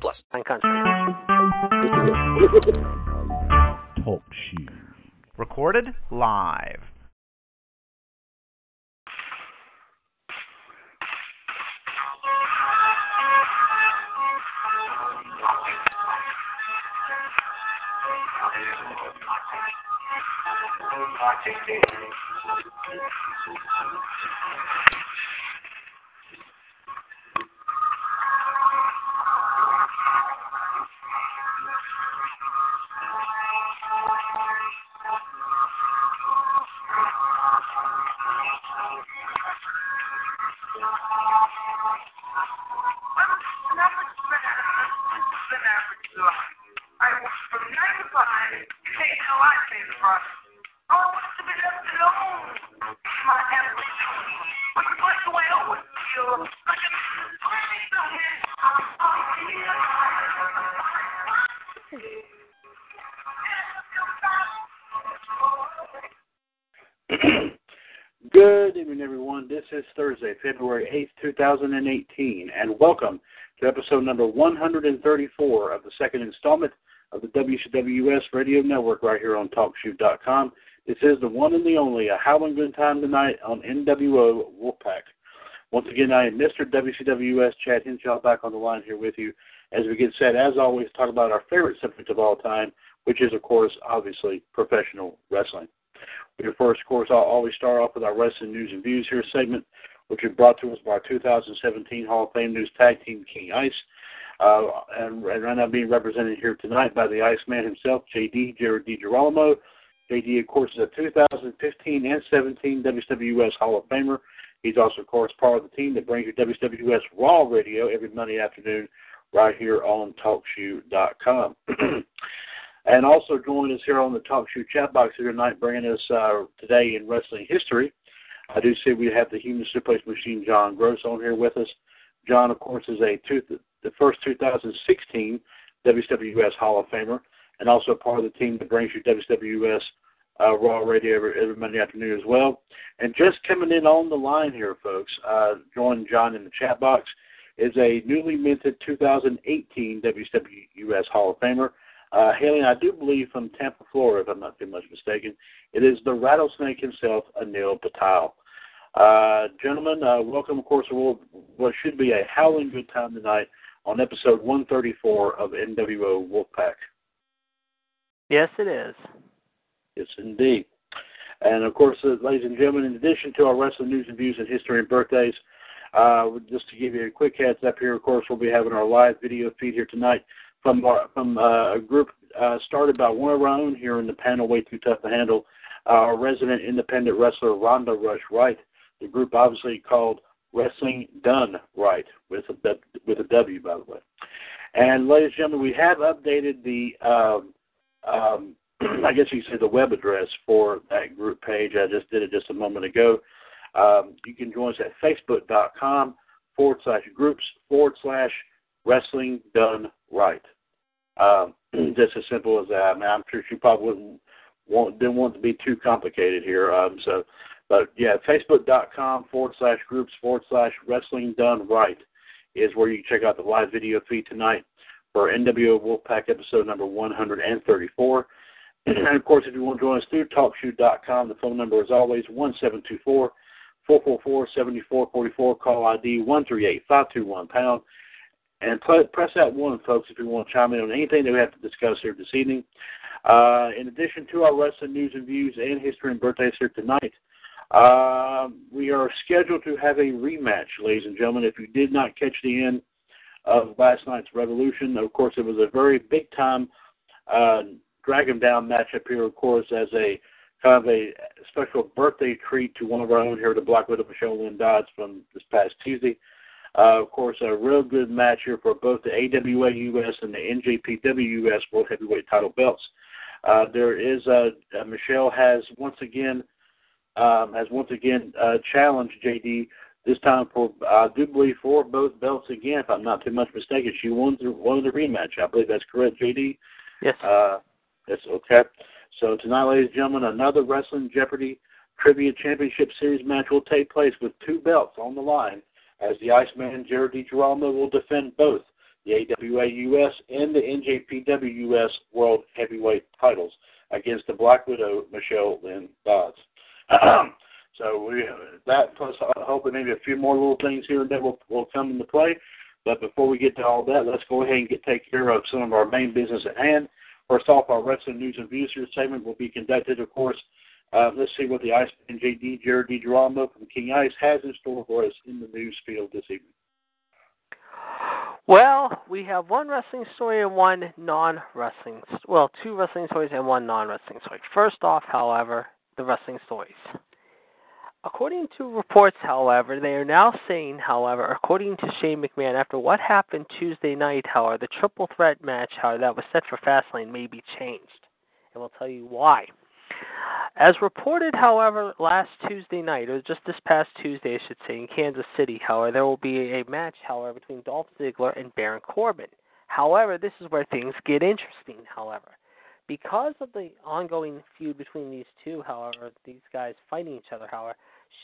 plus. Talk shoe. Recorded live. Good evening, everyone. This is Thursday, February 8th, 2018, and welcome to episode number 134 of the second installment of the WCWS Radio Network right here on TalkShoe.com. This is the one and the only A Howling Good Time Tonight on NWO Wolfpac. Once again, I am Mr. WCWS Chad Henshaw back on the line here with you as we get set, as always, talk about our favorite subject of all time, which is, of course, obviously, professional wrestling. Of course, of course, I'll always start off with our wrestling news and views here segment, which is brought to us by our 2017 Hall of Fame News Tag Team King Ice. Uh, and, and right now being represented here tonight by the Iceman himself, JD, Jared DiGirolamo. JD, of course, is a 2015 and 17 WWS Hall of Famer. He's also, of course, part of the team that brings you WWS Raw Radio every Monday afternoon right here on TalkShoe.com. and also joining us here on the TalkShoe chat box here tonight, bringing us uh, today in wrestling history. I do see we have the Human Suplex Machine, John Gross, on here with us. John, of course, is a two, the first 2016 WWS Hall of Famer, and also part of the team that brings you WWS uh, Raw Radio every, every Monday afternoon as well. And just coming in on the line here, folks, uh, joining John in the chat box is a newly minted 2018 WWS Hall of Famer. Uh, hailing, I do believe, from Tampa, Florida, if I'm not too much mistaken. It is the rattlesnake himself, Anil Patel. Uh, gentlemen, uh, welcome, of course, to what should be a howling good time tonight on episode 134 of NWO Wolfpac. Yes, it is. Yes, indeed. And of course, uh, ladies and gentlemen, in addition to our wrestling news and views and history and birthdays, uh, just to give you a quick heads up here, of course, we'll be having our live video feed here tonight from our, from uh, a group uh, started by one of our own here in the panel, way too tough to handle, our resident independent wrestler Rhonda Rush Wright. The group obviously called Wrestling Done Wright with a with a W, by the way. And ladies and gentlemen, we have updated the um, um, I guess you could say the web address for that group page. I just did it just a moment ago. Um, you can join us at facebook.com forward slash groups forward slash wrestling done right. Um, just as simple as that. I I'm sure she probably wouldn't want didn't want to be too complicated here. Um, so, but yeah, facebook.com forward slash groups forward slash wrestling done right is where you can check out the live video feed tonight for NWO Wolfpac episode number 134. And of course, if you want to join us through TalkShoe.com, the phone number is always 1724 444 7444. Call ID 138 521 pound. And press that one, folks, if you want to chime in on anything that we have to discuss here this evening. Uh, in addition to our wrestling news and views and history and birthdays here tonight, uh, we are scheduled to have a rematch, ladies and gentlemen. If you did not catch the end of last night's Revolution, of course, it was a very big time uh, Dragon Down matchup here, of course, as a kind of a special birthday treat to one of our own here, the Black Widow Michelle Lynn Dodds from this past Tuesday. Uh, of course, a real good match here for both the AWA US and the NJPW US World Heavyweight title belts. Uh, there is a, uh, Michelle has once again um, has once again uh, challenged JD this time for I do believe for both belts again. If I'm not too much mistaken, she won the won the rematch. I believe that's correct, JD. Yes. Uh, that's okay. So tonight, ladies and gentlemen, another Wrestling Jeopardy Trivia Championship Series match will take place with two belts on the line as the Iceman Jared DiGirolamo will defend both the AWA US and the NJPW US World Heavyweight titles against the Black Widow Michelle Lynn Dodds. so we that plus I hope maybe a few more little things here and there will will come into play. But before we get to all that, let's go ahead and get take care of some of our main business at hand. First off, our wrestling news and views here segment will be conducted, of course. Uh, let's see what the Iceman JD Jared DiGirolamo from King Ice has in store for us in the news field this evening. Well, we have one wrestling story and one non-wrestling. Well, two wrestling stories and one non-wrestling story. First off, however, the wrestling stories. According to reports, however, they are now saying, however, according to Shane McMahon, after what happened Tuesday night, however, the triple threat match, however, that was set for Fastlane may be changed. And we'll tell you why. As reported, however, last Tuesday night, or just this past Tuesday, I should say, in Kansas City, however, there will be a match, however, between Dolph Ziggler and Baron Corbin. However, this is where things get interesting, however. Because of the ongoing feud between these two, however, these guys fighting each other, however,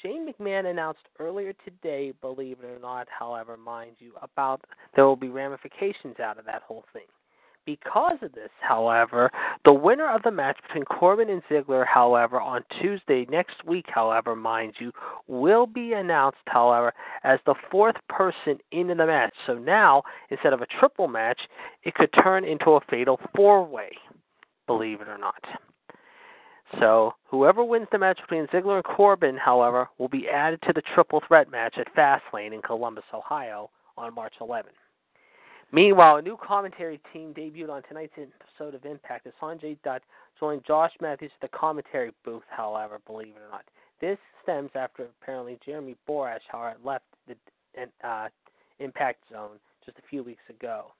Shane McMahon announced earlier today, believe it or not, however, mind you, about there will be ramifications out of that whole thing. Because of this, however, the winner of the match between Corbin and Ziggler, however, on Tuesday next week, however, mind you, will be announced, however, as the fourth person into the match. So now, instead of a triple match, it could turn into a fatal four way, believe it or not. So whoever wins the match between Ziggler and Corbin, however, will be added to the triple threat match at Fastlane in Columbus, Ohio on March 11. Meanwhile, a new commentary team debuted on tonight's episode of Impact as Sanjay Dutt joined Josh Matthews at the commentary booth, however, believe it or not. This stems after apparently Jeremy Borash, however, left the uh, Impact Zone just a few weeks ago.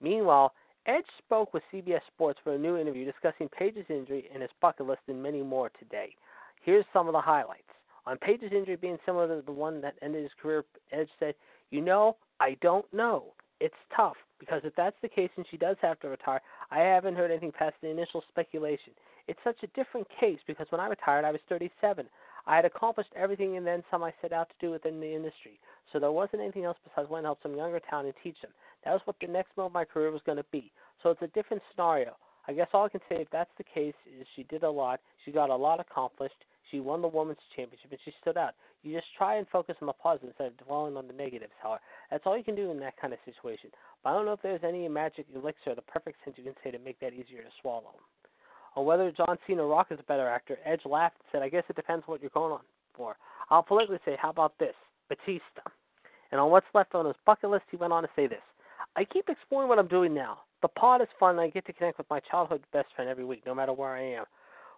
Meanwhile, Edge spoke with CBS Sports for a new interview discussing Paige's injury and his bucket list and many more today. Here's some of the highlights. On Paige's injury being similar to the one that ended his career, Edge said, You know, I don't know it's tough because if that's the case and she does have to retire, I haven't heard anything past the initial speculation. It's such a different case because when I retired, I was 37. I had accomplished everything and then some I set out to do within the industry. So there wasn't anything else besides going to help some younger talent and teach them. That was what the next move of my career was going to be. So it's a different scenario. I guess all I can say if that's the case is she did a lot. She got a lot accomplished. She won the women's championship and she stood out. You just try and focus on the positive instead of dwelling on the negatives, however. That's all you can do in that kind of situation. But I don't know if there's any magic elixir, the perfect sense you can say to make that easier to swallow. On whether John Cena Rock is a better actor, Edge laughed and said, I guess it depends what you're going on for. I'll politely say, how about this? Batista. And on what's left on his bucket list, he went on to say this. I keep exploring what I'm doing now. The pod is fun, and I get to connect with my childhood best friend every week, no matter where I am.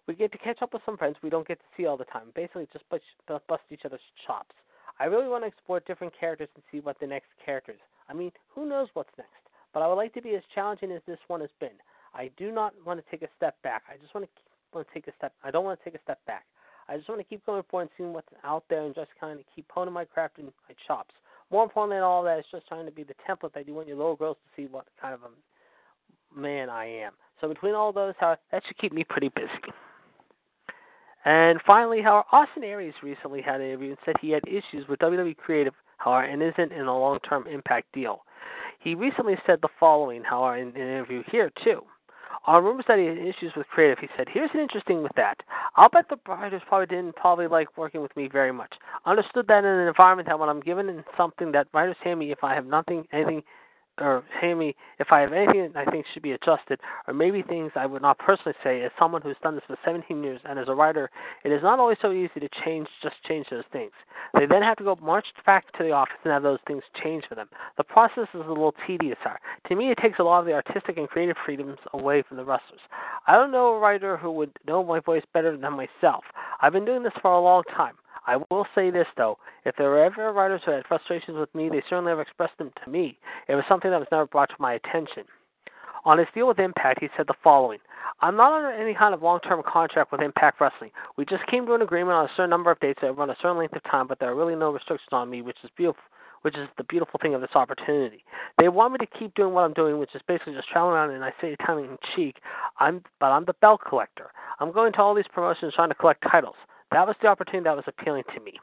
We get to catch up with some friends we don't get to see all the time. Basically, just bust, bust each other's chops. I really want to explore different characters and see what the next character is. I mean, who knows what's next? But I would like to be as challenging as this one has been. I do not want to take a step back. I just want to, keep, want to take a step. I don't want to take a step back. I just want to keep going forward and seeing what's out there and just kind of keep honing my craft and my chops. More important than all that is just trying to be the template that you want your little girls to see what kind of a man I am. So between all those, that should keep me pretty busy. And finally, how Austin Aries recently had an interview and said he had issues with WWE Creative, however, and isn't in a long-term impact deal. He recently said the following, however, in an interview here too. On rumors that he had issues with creative, he said, "Here's an interesting with that. I'll bet the writers probably didn't probably like working with me very much. Understood that in an environment that when I'm given something that writers hand me, if I have nothing, anything or me if I have anything I think should be adjusted, or maybe things I would not personally say as someone who's done this for 17 years and as a writer, it is not always so easy to change, just change those things. They then have to go march back to the office and have those things changed for them. The process is a little tedious. Uh, to me, it takes a lot of the artistic and creative freedoms away from the wrestlers. I don't know a writer who would know my voice better than myself. I've been doing this for a long time. I will say this though: if there were ever writers who had frustrations with me, they certainly have expressed them to me. It was something that was never brought to my attention. On his deal with Impact, he said the following I'm not under any kind of long term contract with Impact Wrestling. We just came to an agreement on a certain number of dates that run a certain length of time, but there are really no restrictions on me, which is beautiful. Which is the beautiful thing of this opportunity. They want me to keep doing what I'm doing, which is basically just traveling around, and I say tongue in cheek, I'm, but I'm the belt collector. I'm going to all these promotions trying to collect titles. That was the opportunity that was appealing to me.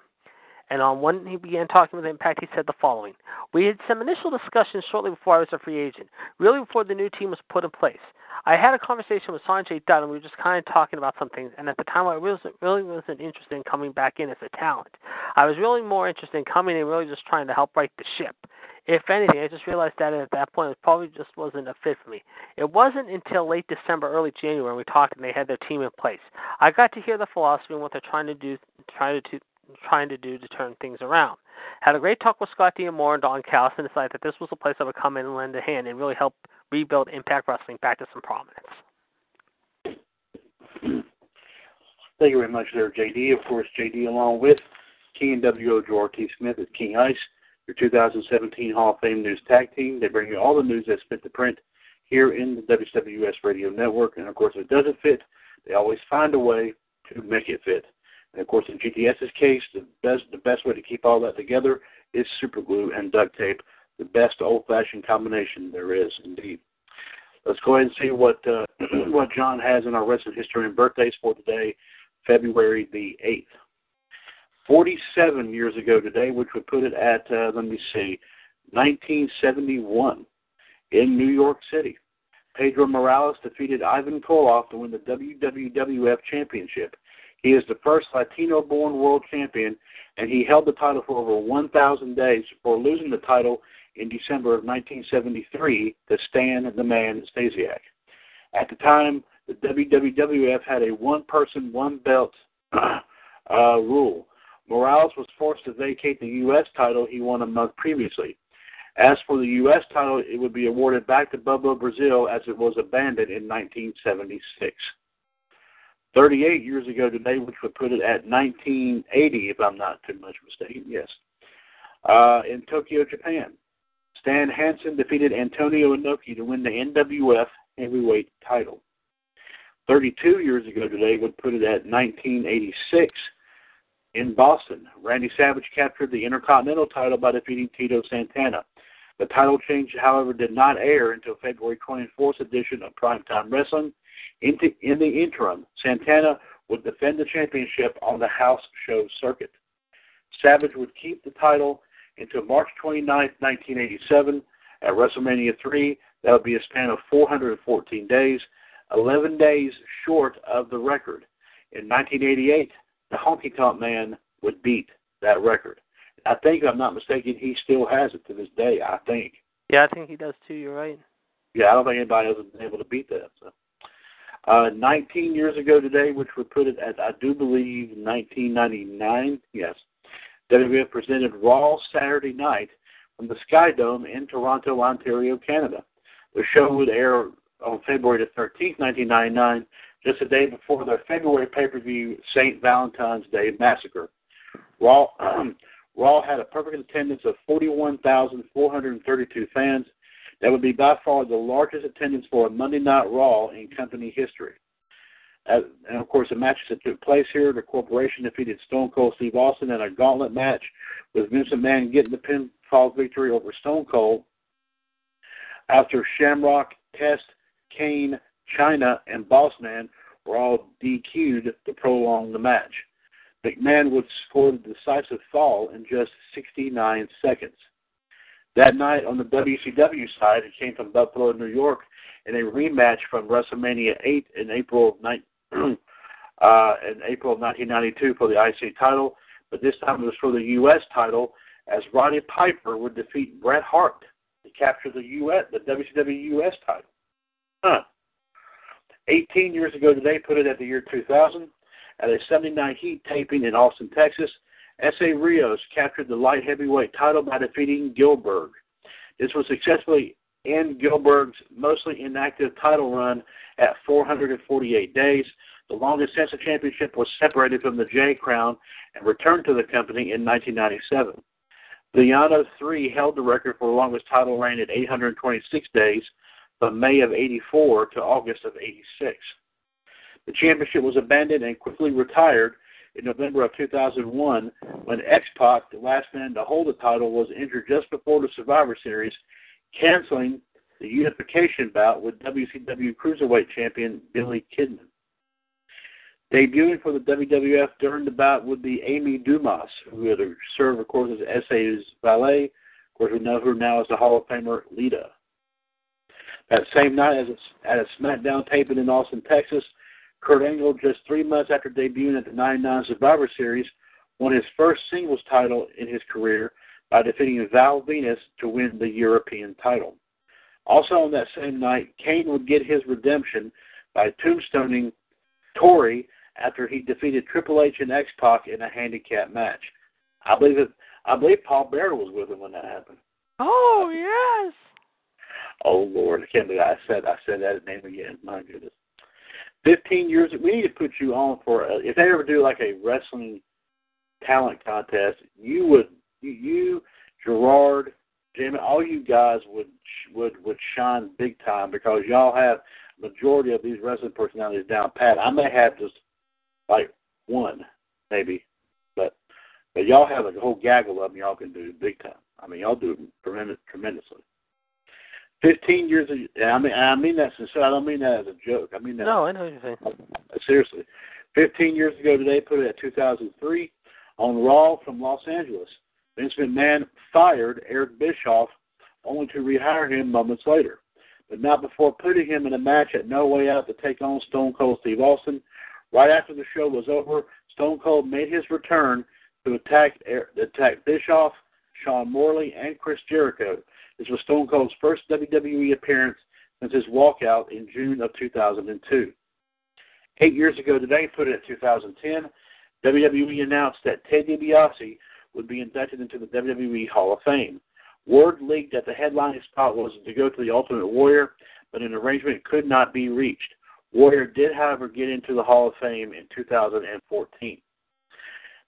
And on when he began talking with Impact, he said the following We had some initial discussions shortly before I was a free agent, really before the new team was put in place. I had a conversation with Sanjay Dutt, and we were just kind of talking about some things. And at the time, I wasn't, really wasn't interested in coming back in as a talent. I was really more interested in coming in, really just trying to help right the ship. If anything, I just realized that at that point, it probably just wasn't a fit for me. It wasn't until late December, early January, when we talked and they had their team in place. I got to hear the philosophy and what they're trying to do, trying to trying to do to turn things around. Had a great talk with Scott D'Amore and Don Callis and decided that this was a place I would come in and lend a hand and really help rebuild Impact Wrestling back to some prominence. Thank you very much there, JD. Of course, JD along with King and WO T. Smith at King Ice, your 2017 Hall of Fame News Tag Team. They bring you all the news that's fit to print here in the WWS Radio Network. And of course, if it doesn't fit, they always find a way to make it fit. And of course, in GTS's case, the best the best way to keep all that together is super glue and duct tape, the best old-fashioned combination there is indeed. Let's go ahead and see what uh, what John has in our wrestling history and birthdays for today, February the eighth. 47 years ago today, which would put it at, uh, let me see, 1971 in New York City. Pedro Morales defeated Ivan Koloff to win the WWF Championship. He is the first Latino born world champion, and he held the title for over 1,000 days before losing the title in December of 1973 to Stan the Man Stasiak. At the time, the WWF had a one person, one belt uh, rule. Morales was forced to vacate the U.S. title he won a month previously. As for the U.S. title, it would be awarded back to Bobo Brazil as it was abandoned in 1976. 38 years ago today, which would put it at 1980, if I'm not too much mistaken. Yes. Uh, in Tokyo, Japan, Stan Hansen defeated Antonio Inoki to win the NWF heavyweight title. 32 years ago today would put it at 1986 in Boston. Randy Savage captured the Intercontinental title by defeating Tito Santana. The title change, however, did not air until February 24th edition of Primetime Wrestling in the, in the interim, Santana would defend the championship on the house show circuit. Savage would keep the title until March 29, 1987. At WrestleMania 3, that would be a span of 414 days, 11 days short of the record. In 1988, the Honky Tonk Man would beat that record. I think, if I'm not mistaken, he still has it to this day, I think. Yeah, I think he does too. You're right. Yeah, I don't think anybody else has been able to beat that. So. Uh, 19 years ago today, which would put it at, I do believe, 1999. Yes. WWF presented Raw Saturday night from the Sky Dome in Toronto, Ontario, Canada. The show would air on February the 13th, 1999, just a day before their February pay-per-view St. Valentine's Day Massacre. Raw, Raw had a perfect attendance of 41,432 fans that would be by far the largest attendance for a Monday Night Raw in company history. As, and of course, the matches that took place here, the corporation defeated Stone Cold Steve Austin in a gauntlet match with Vince McMahon getting the pinfall victory over Stone Cold. After Shamrock, Test, Kane, Chyna, and Bossman were all DQ'd to prolong the match. McMahon would score the decisive fall in just 69 seconds. That night on the WCW side, it came from Buffalo, New York, in a rematch from WrestleMania 8 in April of ni- uh, in April of 1992 for the IC title, but this time it was for the U.S. title, as Roddy Piper would defeat Bret Hart to capture the U.S. the WCW U.S. title. Huh. 18 years ago today, put it at the year 2000, at a 79 Heat taping in Austin, Texas, Essa Rios captured the light heavyweight title by defeating Gillberg. This was successfully in Gillberg's mostly inactive title run at 448 days. the longest since the championship was separated from the J Crown and returned to the company in 1997. The Yano 3 held the record for the longest title reign at 826 days from May of 84 to August of 86. The championship was abandoned and quickly retired in November of 2001 when X-Pac, the last man to hold the title, was injured just before the Survivor Series, canceling the unification bout with WCW Cruiserweight Champion Billy Kidman. Debuting for the WWF during the bout would be Amy Dumas, who had served, of course, as Essa's valet. Of course, we know her now as the Hall of Famer Lita. That same night, as at a SmackDown taping in Austin, Texas, Kurt Angle, just three months after debuting at the 99 Survivor Series, won his first singles title in his career by defeating Val Venis to win the European title. Also on that same night, Kane would get his redemption by tombstoning Tori after he defeated Triple H and X Pac in a handicap match. I believe it. I believe Paul Bearer was with him when that happened. Oh yes. Oh Lord, I can't believe I said I said that name again. My goodness. Fifteen years. We need to put you on for a, if they ever do like a wrestling talent contest. You would you, you Gerard, Jimmy, all you guys would would would shine big time because y'all have majority of these wrestling personalities down pat. I may have just like one, maybe, but but y'all have a whole gaggle of them y'all can do big time. I mean, y'all do tremendous, tremendously. Fifteen years of, and I mean, I mean that sincerely. I don't mean that as a joke. I mean that. No, I know what you're saying. Uh, seriously, fifteen years ago today, put it at 2003 on Raw from Los Angeles. Vince McMahon fired Eric Bischoff, only to rehire him moments later, but not before putting him in a match at No Way Out to take on Stone Cold Steve Austin. Right after the show was over, Stone Cold made his return to attack er-, attack Bischoff, Sean Morley, and Chris Jericho. This was Stone Cold's first WWE appearance since his walkout in June of 2002. Eight years ago today, put it at 2010, WWE announced that Ted DiBiase would be inducted into the WWE Hall of Fame. Word leaked that the headlining spot was to go to the Ultimate Warrior, but an arrangement could not be reached. Warrior did, however, get into the Hall of Fame in 2014.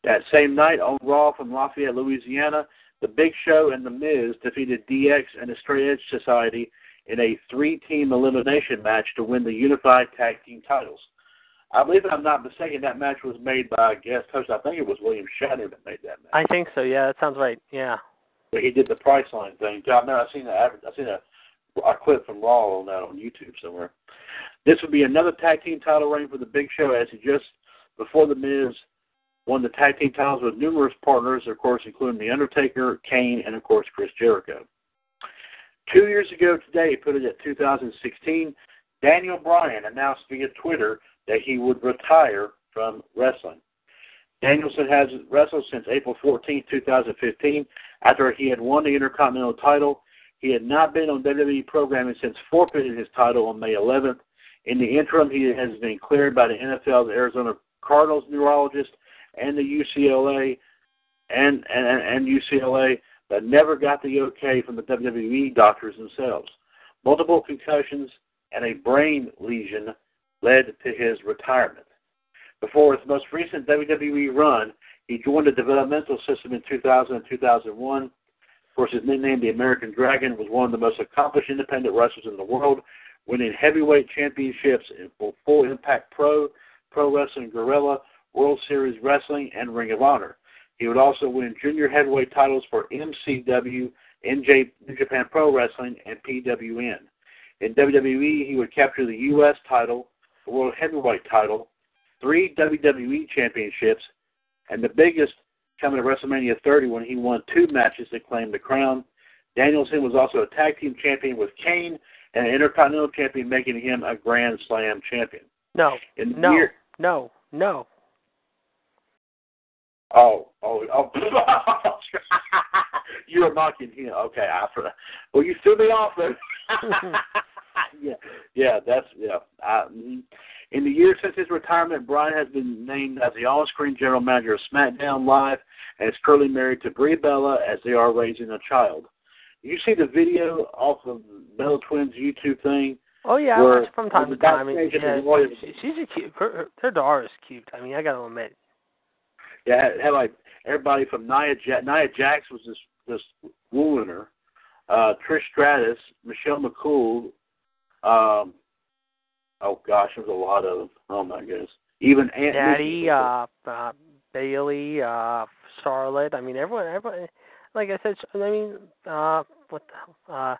That same night on Raw from Lafayette, Louisiana, The Big Show and The Miz defeated DX and the Straight Edge Society in a three-team elimination match to win the Unified Tag Team titles. I believe, if I'm not mistaken, that match was made by a guest host. I think it was William Shatner that made that match. I think so. Yeah, that sounds right. Yeah. But he did the price line thing. I remember I've seen a I seen a, a clip from Raw on that on YouTube somewhere. This would be another tag team title reign for the Big Show, as he just before the Miz won the tag team titles with numerous partners, of course, including the Undertaker, Kane, and of course Chris Jericho. Two years ago today, put it at 2016, Daniel Bryan announced via Twitter that he would retire from wrestling. Danielson has wrestled since April 14, 2015, after he had won the Intercontinental title. He had not been on WWE programming since forfeiting his title on May 11th. In the interim, he has been cleared by the NFL's Arizona Cardinals neurologist and the UCLA and, and, and UCLA, but never got the okay from the WWE doctors themselves. Multiple concussions and a brain lesion led to his retirement. Before his most recent WWE run, he joined the developmental system in 2000 and 2001. Of course, his nickname, the American Dragon, was one of the most accomplished independent wrestlers in the world, winning heavyweight championships in Full Impact Pro, Pro Wrestling Guerrilla, World Series Wrestling, and Ring of Honor. He would also win junior heavyweight titles for MCW, NJ, New Japan Pro Wrestling, and PWN. In WWE, he would capture the U.S. title, the World Heavyweight title, three WWE championships, and the biggest coming to WrestleMania 30 when he won two matches to claim the crown. Danielson was also a tag team champion with Kane and an Intercontinental champion, making him a Grand Slam champion. No. In no. year- No. No. Oh, oh, oh! You're mocking him. Okay, I forgot. Well, you threw me off there. yeah, yeah, that's yeah. I, mm. in the years since his retirement, Bryan has been named as the on-screen general manager of SmackDown Live, and is currently married to Brie Bella as they are raising a child. You see the video off of Bella Twins YouTube thing Oh yeah, I watch from time to time. I mean, yeah, at the Royal- she, she's a cute. Her, her, her daughter is cute. I mean, I got to admit. Yeah, had, had like everybody from Nia ja- Nia Jax was this this wooing her, uh, Trish Stratus, Michelle McCool, um, oh gosh, there's a lot of them. Oh my goodness, even Aunt Daddy, uh, uh, Bayley, uh, Charlotte. I mean, everyone, everyone. Like I said, I mean, uh, what the, uh,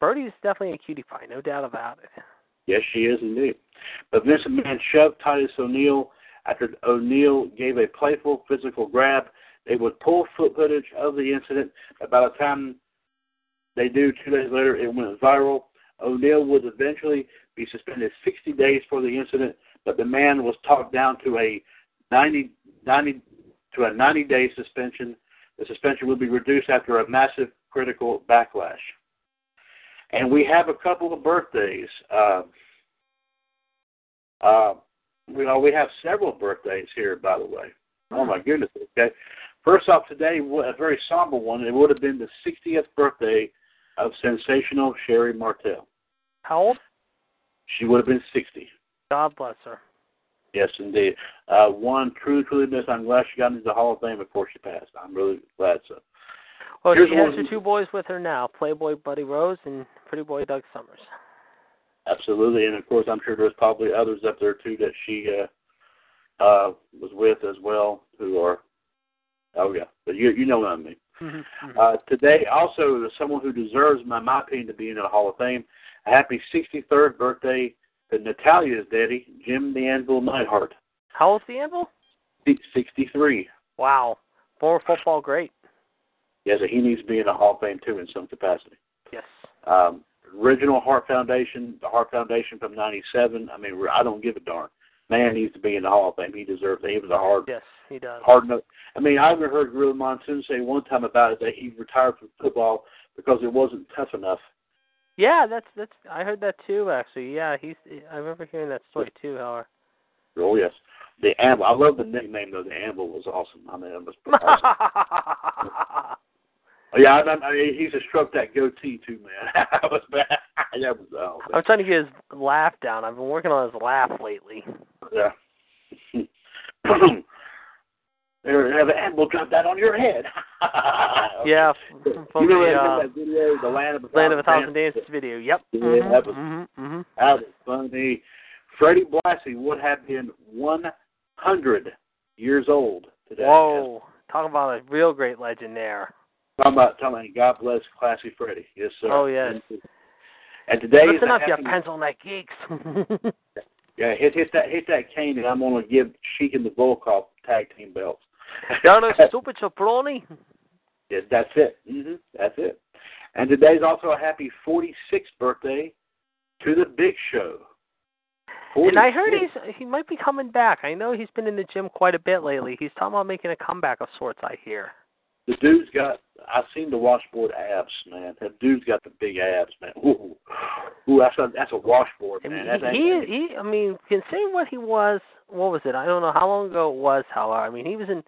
Birdie's definitely a cutie pie, no doubt about it. Yes, she is indeed. But Vince McMahon shoved Titus O'Neil after O'Neil gave a playful physical grab. They would pull foot footage of the incident. About the time they do, two days later, it went viral. O'Neil would eventually be suspended 60 days for the incident, but the man was talked down to a 90, 90 to a 90 day suspension. The suspension would be reduced after a massive critical backlash. And we have a couple of birthdays. Uh, uh, we know we have several birthdays here, by the way. Oh my goodness! Okay, first off today, a very somber one. It would have been the 60th birthday of sensational Sherri Martel. How old? She would have been 60. God bless her. Yes, indeed. Uh, one true, truly miss. I'm glad she got into the Hall of Fame before she passed. I'm really glad so. Well, Here's she has her two boys with her now: Playboy Buddy Rose and Pretty Boy Doug Summers. Absolutely, and of course, I'm sure there's probably others up there too that she uh, uh, was with as well who are. Oh yeah, but you you know what I mean. Mm-hmm. Uh, today, also someone who deserves, in my opinion, to be in the Hall of Fame. A happy 63rd birthday to Natalya's daddy, Jim the Anvil Neidhart, How old's the Anvil? 63. Wow, former football great. Yeah, so he needs to be in the Hall of Fame too in some capacity. Yes. Um, original Heart Foundation, the Heart Foundation from '97. I mean, I don't give a darn. Man needs to be in the Hall of Fame. He deserves it. He was a hard, Yes, he does. hard note. I mean, I even heard Gorilla Monsoon say one time about it that he retired from football because it wasn't tough enough. Yeah, that's that's. I heard that too. Actually, yeah, he's. I remember hearing that story too. However. Oh yes, the Amble. I love the nickname though. The Amble was awesome. I mean, it was awesome. Yeah, I, I, I, he's a struck that goatee too, man. that was bad. that was oh, I'm trying to get his laugh down. I've been working on his laugh lately. Yeah. there, have an Amble drop that on your head. Yeah, You from remember the that, uh, that video, the land of a Land of a Thousand Thousand Dances video. Yep. Yeah, Mhm, that was- mhm, mhm. That was funny. Freddie Blassie would have been 100 years old today. Whoa, talk about a real great legend there. Talking about, talking about God bless Classy Freddie. Yes, sir. Oh, yes. And today is Listen a up, you pencil neck geeks. Yeah, hit hit that hit that cane, and I'm to give Sheik and the Volkoff tag team belts. You're a stupid jabroni. yes, that's it. hmm That's it. And today's also a happy 46th birthday to the Big Show. And I heard he's he might be coming back. I know he's been in the gym quite a bit lately. He's talking about making a comeback of sorts. I hear. The dude's got. I've seen the washboard abs, man. That dude's got the big abs, man. Ooh, ooh, that's a that's a washboard, I man. That's he, he, he, I mean, considering what he was, what was it? I don't know how long ago it was. However, I mean, he was in.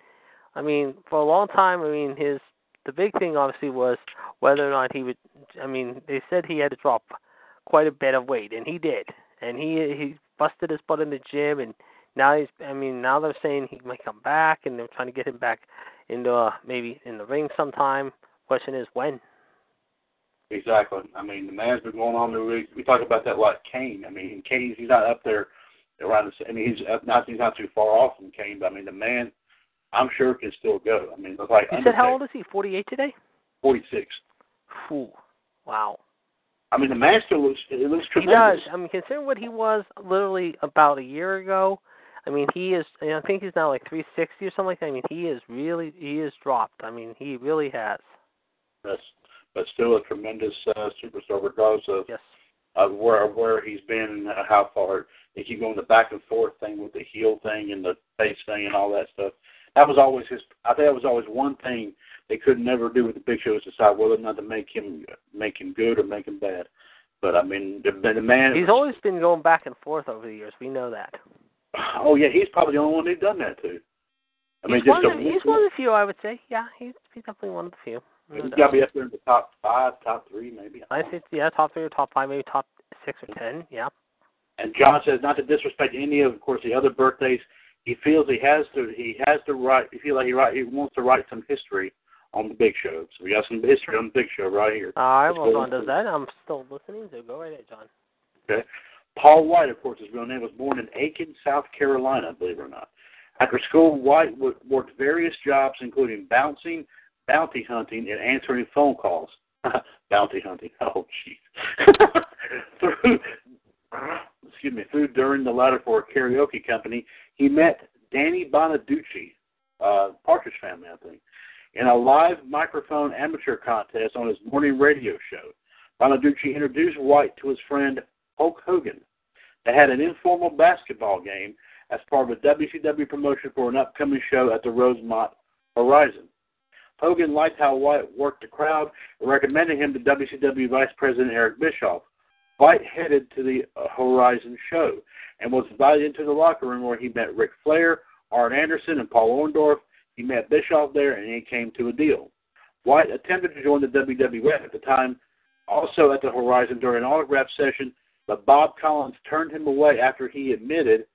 I mean, for a long time. I mean, his the big thing obviously was whether or not he would. I mean, they said he had to drop quite a bit of weight, and he did. And he he busted his butt in the gym, and now he's. I mean, now they're saying he might come back, and they're trying to get him back into uh, maybe in the ring sometime. Question is when. Exactly. I mean, the man's been going on. We, we talk about that like Kane. I mean, Kane, he's not up there around. The, I mean, he's up, not he's not too far off from Kane, but I mean, the man, I'm sure can still go. I mean, it's like You said how old is he? Forty-eight today. 46. Phew. Wow. I mean, the man still looks. It looks tremendous. He does. I mean, considering what he was literally about a year ago, I mean, he is. and I think he's now like 360 or something like that. I mean, he is really he is dropped. I mean, he really has. Yes. But still a tremendous uh, superstar, regardless of Yes. of where where he's been and how far. They keep going the back and forth thing with the heel thing and the face thing and all that stuff. That was always his. I think that was always one thing they could never do with the Big Show is decide whether or not to make him make him good or make him bad. But I mean, the, the man. He's always been going back and forth over the years. We know that. Oh yeah, he's probably the only one who's done that to. I mean, he's, just one of, he's one of the few, I would say. Yeah, he's he's definitely one of the few. He's got to be up there in the top five, top three, maybe. I think yeah, top three or top five, maybe top six or ten. Yeah. And John says not to disrespect any of, of course, the other birthdays. He feels he has to. He has to write. He feels like he write. He wants to write some history on the Big Show. So we got some history on the Big Show right here. All right. Let's Well, John does that. I'm still listening. So go right ahead, John. Okay. Paul White, of course, his real name was born in Aiken, South Carolina, believe it or not. After school, White worked various jobs, including bouncing, bounty hunting, and answering phone calls. bounty hunting. Oh, jeez. through, excuse me, through during the latter for a karaoke company, he met Danny Bonaduce, uh, Partridge Family, I think, in a live microphone amateur contest on his morning radio show. Bonaduce introduced White to his friend Hulk Hogan. They had an informal basketball game as part of a WCW promotion for an upcoming show at the Rosemont Horizon. Hogan liked how White worked the crowd and recommended him to WCW Vice President Eric Bischoff. White headed to the Horizon show and was invited into the locker room where he met Ric Flair, Arn Anderson, and Paul Orndorff. He met Bischoff there and he came to a deal. White attempted to join the WWF at the time, also at the Horizon during an autograph session, but Bob Collins turned him away after he admitted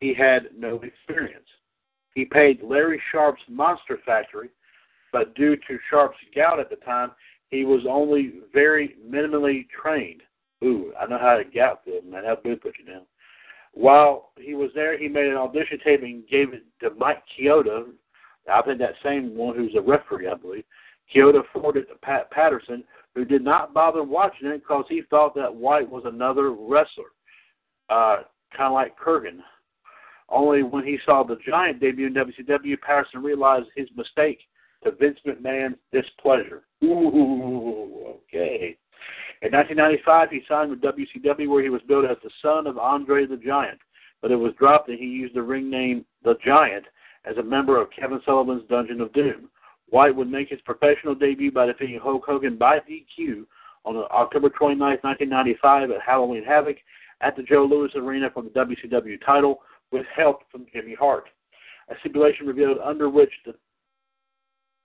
he had no experience. He paid Larry Sharpe's Monster Factory, but due to Sharpe's gout at the time, he was only very minimally trained. Ooh, I know how a gout feels, man. How boo put you down. While he was there, he made an audition tape and gave it to Mike Chioda. I think that same one who's a referee, I believe. Chioda forwarded to Pat Patterson, who did not bother watching it because he thought that White was another wrestler, uh, kind of like Kurrgan. Only when he saw the Giant debut in WCW, Patterson realized his mistake to Vince McMahon's displeasure. Ooh, okay. In 1995, he signed with WCW, where he was billed as the son of Andre the Giant, but it was dropped and he used the ring name The Giant as a member of Kevin Sullivan's Dungeon of Doom. White would make his professional debut by defeating Hulk Hogan by DQ on October 29, 1995 at Halloween Havoc at the Joe Louis Arena for the WCW title with help from Jimmy Hart. A stipulation revealed under which the,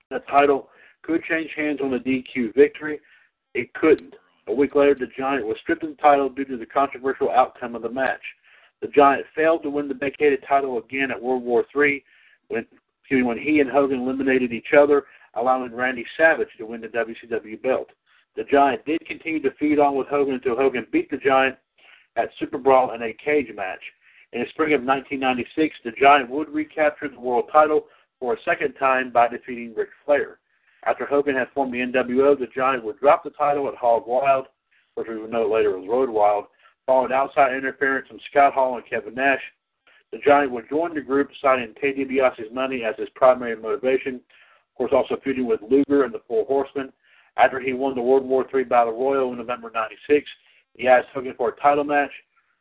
the title could change hands on a DQ victory. It couldn't. A week later, the Giant was stripped of the title due to the controversial outcome of the match. The Giant failed to win the vacated title again at World War III when, when he and Hogan eliminated each other, allowing Randy Savage to win the WCW belt. The Giant did continue to feed on with Hogan until Hogan beat the Giant at Super Brawl in a cage match. In the spring of 1996, the Giant would recapture the world title for a second time by defeating Ric Flair. After Hogan had formed the NWO, the Giant would drop the title at Hog Wild, which we would know later was Road Wild, following outside interference from Scott Hall and Kevin Nash. Giant would join the group, citing Ted DiBiase's money as his primary motivation. Of course, also feuding with Luger and the Four Horsemen. After he won the World War III Battle Royal in November '96, he asked Hogan for a title match.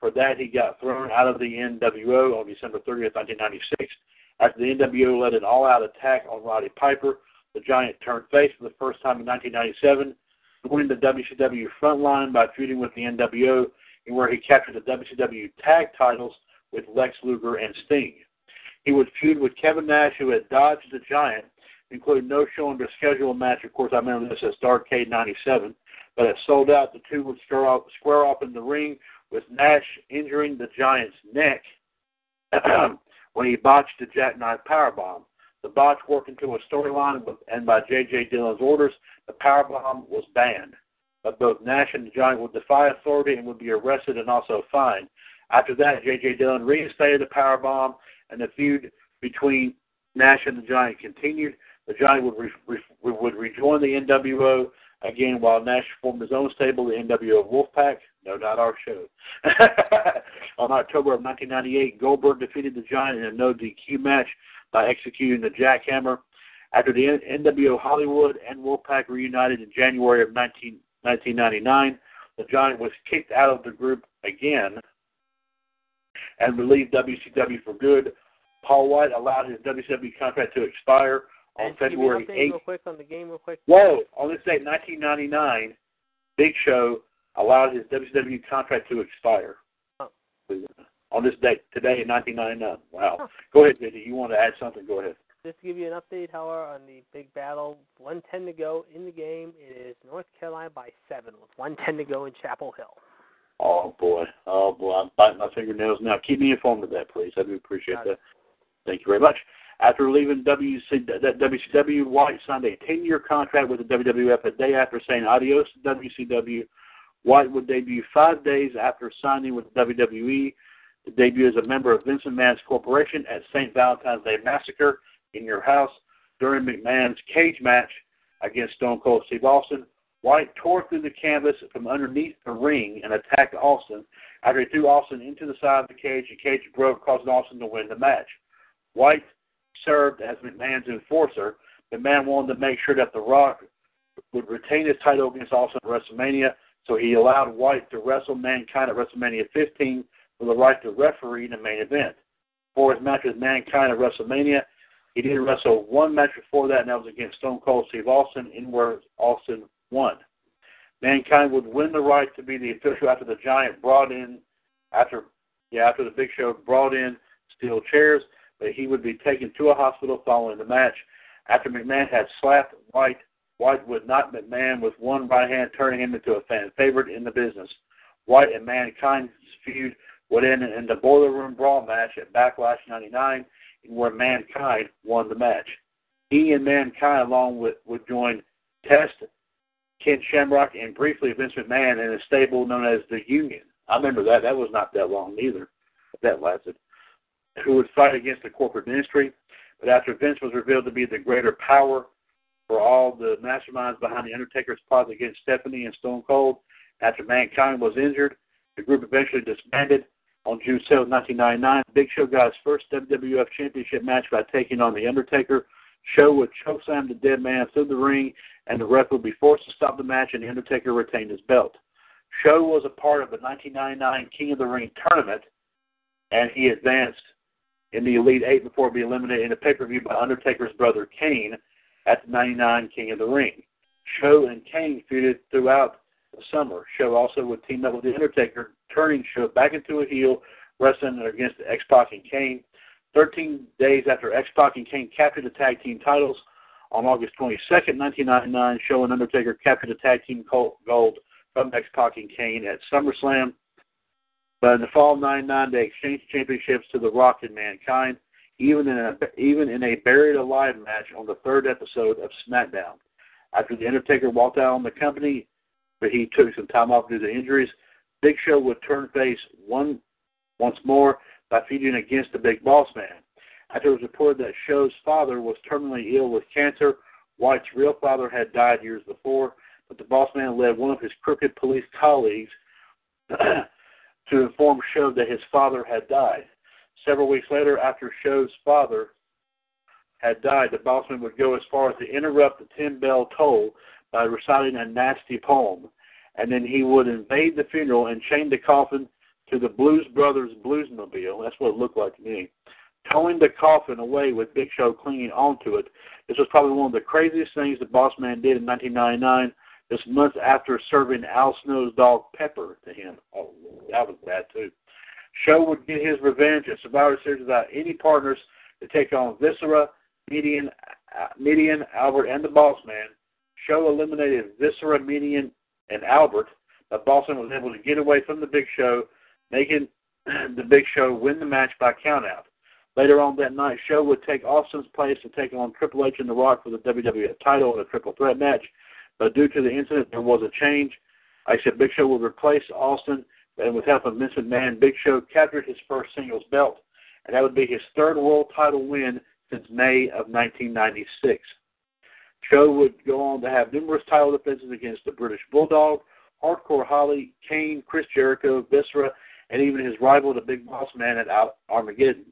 For that, he got thrown out of the NWO on December 30th, 1996. After the NWO led an all-out attack on Roddy Piper, the Giant turned face for the first time in 1997, joining the WCW frontline by feuding with the NWO, and where he captured the WCW tag titles with Lex Luger and Sting. He would feud with Kevin Nash, who had dodged the Giant, including no showing to schedule match. Of course, I remember this as Starrcade 97, but it sold out. The two would square off, square off in the ring, with Nash injuring the Giant's neck when he botched the jackknife powerbomb. The botch worked into a storyline, and by J.J. Dillon's orders, the powerbomb was banned. But both Nash and the Giant would defy authority and would be arrested and also fined. After that, J.J. Dillon reinstated the powerbomb, and the feud between Nash and the Giant continued. The Giant would re- re- would rejoin the NWO again while Nash formed his own stable, the NWO Wolfpac. No, not our show. On October of 1998, Goldberg defeated the Giant in a no DQ match by executing the jackhammer. After the NWO Hollywood and Wolfpac reunited in January of 19, 1999, the Giant was kicked out of the group again and relieved WCW for good. Paul White allowed his WCW contract to expire on and to give you February an 8th. real quick on the game, real quick. Whoa! On this date, 1999, Big Show allowed his WCW contract to expire. Oh. On this date, today in 1999. Wow. Huh. Go ahead, JD. You want to add something? Go ahead. Just to give you an update, however, on the big battle, 110 to go in the game. It is North Carolina by seven with 110 to go in Chapel Hill. Oh boy, oh boy, I'm biting my fingernails now. Keep me informed of that, please. I do appreciate that. Thank you very much. After leaving WC, WCW, White signed a 10-year contract with the WWF a day after saying adios to WCW. White would debut five days after signing with WWE. The debut as a member of Vincent McMahon's corporation at St. Valentine's Day Massacre in your house during McMahon's cage match against Stone Cold Steve Austin. White tore through the canvas from underneath the ring and attacked Austin. After he threw Austin into the side of the cage, the cage broke, causing Austin to win the match. White served as McMahon's enforcer. McMahon wanted to make sure that The Rock would retain his title against Austin at WrestleMania, so he allowed White to wrestle Mankind at WrestleMania 15 for the right to referee the main event. For his match with Mankind at WrestleMania, he did wrestle one match before that, and that was against Stone Cold Steve Austin, in where Austin won. Mankind would win the right to be the official after the Giant brought in, after yeah, after the Big Show brought in steel chairs, but he would be taken to a hospital following the match. After McMahon had slapped White, White would knock McMahon with one right hand, turning him into a fan favorite in the business. White and Mankind's feud would end in the Boiler Room Brawl match at Backlash 99, where Mankind won the match. He and Mankind, along with, would join Test, Ken Shamrock, and briefly Vince McMahon in a stable known as the Union. I remember that. That was not that long either. That lasted. Who would fight against the corporate ministry. But after Vince was revealed to be the greater power for all the masterminds behind The Undertaker's plot against Stephanie and Stone Cold, after Mankind was injured, the group eventually disbanded. On June 7, 1999, Big Show got his first WWF Championship match by taking on The Undertaker. Show would chokeslam the dead man through the ring, and the ref would be forced to stop the match, and The Undertaker retained his belt. Show was a part of the 1999 King of the Ring tournament, and he advanced in the Elite Eight before being eliminated in a pay per view by Undertaker's brother Kane at the 99 King of the Ring. Show and Kane feuded throughout the summer. Show also would team up with The Undertaker, turning Show back into a heel, wrestling against X Pac and Kane. 13 days after X Pac and Kane captured the tag team titles, on August 22nd, 1999, Show and Undertaker captured the tag team gold from X Pac and Kane at SummerSlam. But in the fall of '99, they exchanged championships to The Rock and Mankind, even in a even in a buried alive match on the third episode of SmackDown. After the Undertaker walked out on the company, but he took some time off due to injuries, Big Show would turn face one once more by feuding against the Big Boss Man. After it was reported that Show's father was terminally ill with cancer, White's real father had died years before, but the boss man led one of his crooked police colleagues to inform Show that his father had died. Several weeks later, after Show's father had died, the bossman would go as far as to interrupt the ten bell toll by reciting a nasty poem, and then he would invade the funeral and chain the coffin to the Blues Brothers bluesmobile. That's what it looked like to me towing the coffin away with Big Show clinging onto it. This was probably one of the craziest things the Boss Man did in 1999, just months after serving Al Snow's dog Pepper to him. Oh, that was bad too. Show would get his revenge at Survivor Series without any partners to take on Viscera, Mideon, uh, Mideon, Albert, and the Boss Man. Show eliminated Viscera, Mideon, and Albert. Boss Man was able to get away from the Big Show, making the Big Show win the match by countout. Later on that night, Show would take Austin's place and take on Triple H and The Rock for the WWF title in a triple threat match. But due to the incident, there was a change. I said Big Show would replace Austin, and with help of Vince McMahon, Big Show captured his first singles belt, and that would be his third world title win since May of 1996. Show would go on to have numerous title defenses against the British Bulldog, Hardcore Holly, Kane, Chris Jericho, Viscera, and even his rival, the Big Boss Man at Armageddon.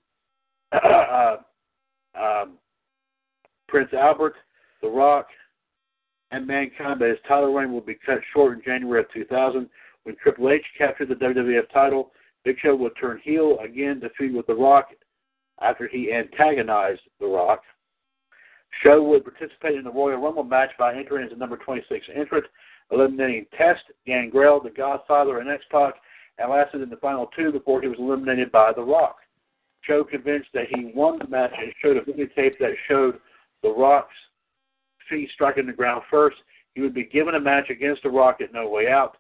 Uh, um, Prince Albert, The Rock, and Mankind, but his title reign will be cut short in January of 2000 when Triple H captured the WWF title. Big Show would turn heel again to feud with The Rock after he antagonized The Rock. Show would participate in the Royal Rumble match by entering as the number 26 entrant, eliminating Test, Gangrel, The Godfather, and X-Pac, and lasted in the final two before he was eliminated by The Rock. Show convinced that he won the match and showed a videotape that showed The Rock's feet striking the ground first. He would be given a match against The Rock at No Way Out.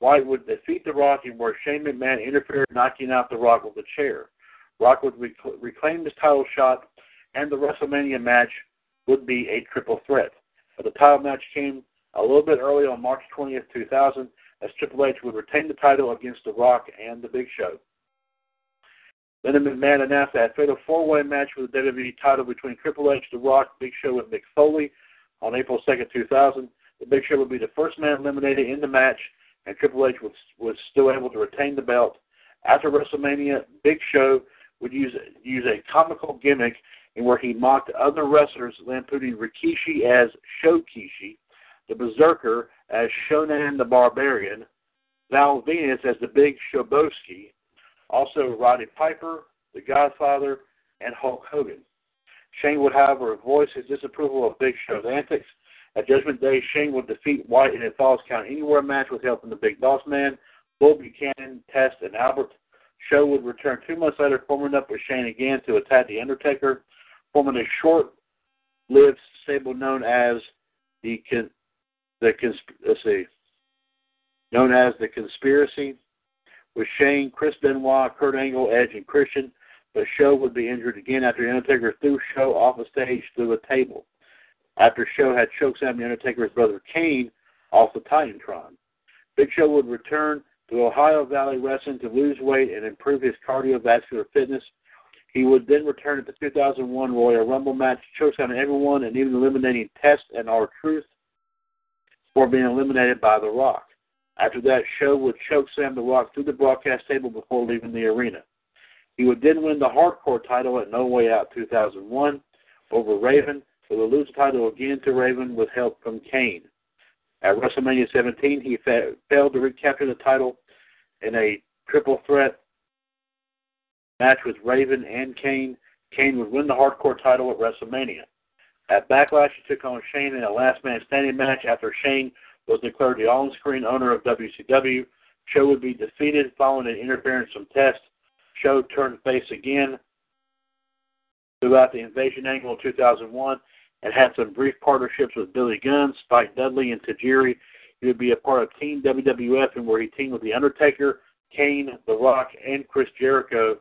White would defeat The Rock and where Shane McMahon interfered, knocking out The Rock with a chair. Rock would rec- reclaim his title shot, and the WrestleMania match would be a triple threat. But the title match came a little bit early on March 20th, 2000, as Triple H would retain the title against The Rock and The Big Show. Then McMahon announced that fatal four-way match for the WWE title between Triple H, The Rock, Big Show, and Mick Foley on April 2nd, 2000. The Big Show would be the first man eliminated in the match, and Triple H was, was still able to retain the belt. After WrestleMania, Big Show would use use a comical gimmick in where he mocked other wrestlers, lampooning Rikishi as Showkishi, the Berzerker as Shonan the Barbarian, Val Venis as the Big Showbowski, also Roddy Piper, the Godfather, and Hulk Hogan. Shane would, however, voice his disapproval of Big Show's antics. At Judgment Day, Shane would defeat White in a Falls Count Anywhere match with help from the Big Boss Man, Bull Buchanan, Test, and Albert. Show would return two months later, forming up with Shane again to attack The Undertaker, forming a short-lived stable known as the con- the consp- let's see, known as the Conspiracy, with Shane, Chris Benoit, Kurt Angle, Edge, and Christian. But Show would be injured again after Undertaker threw Show off the stage through a table. After Show had chokeslammed The Undertaker's brother Kane off the Titantron. Big Show would return to Ohio Valley Wrestling to lose weight and improve his cardiovascular fitness. He would then return at the 2001 Royal Rumble match, chokeslamming everyone and even eliminating Test and R Truth for being eliminated by The Rock. After that, Show would chokeslam The Rock through the broadcast table before leaving the arena. He would then win the Hardcore title at No Way Out 2001 over Raven, but would lose the title again to Raven with help from Kane. At WrestleMania 17, he fa- failed to recapture the title in a triple threat match with Raven and Kane. Kane would win the Hardcore title at WrestleMania. At Backlash, he took on Shane in a last man standing match after Shane was declared the on screen owner of WCW. Show would be defeated following an interference from Test. Show turned face again throughout the invasion angle in 2001 and had some brief partnerships with Billy Gunn, Spike Dudley, and Tajiri. He would be a part of Team WWF and where he teamed with The Undertaker, Kane, The Rock, and Chris Jericho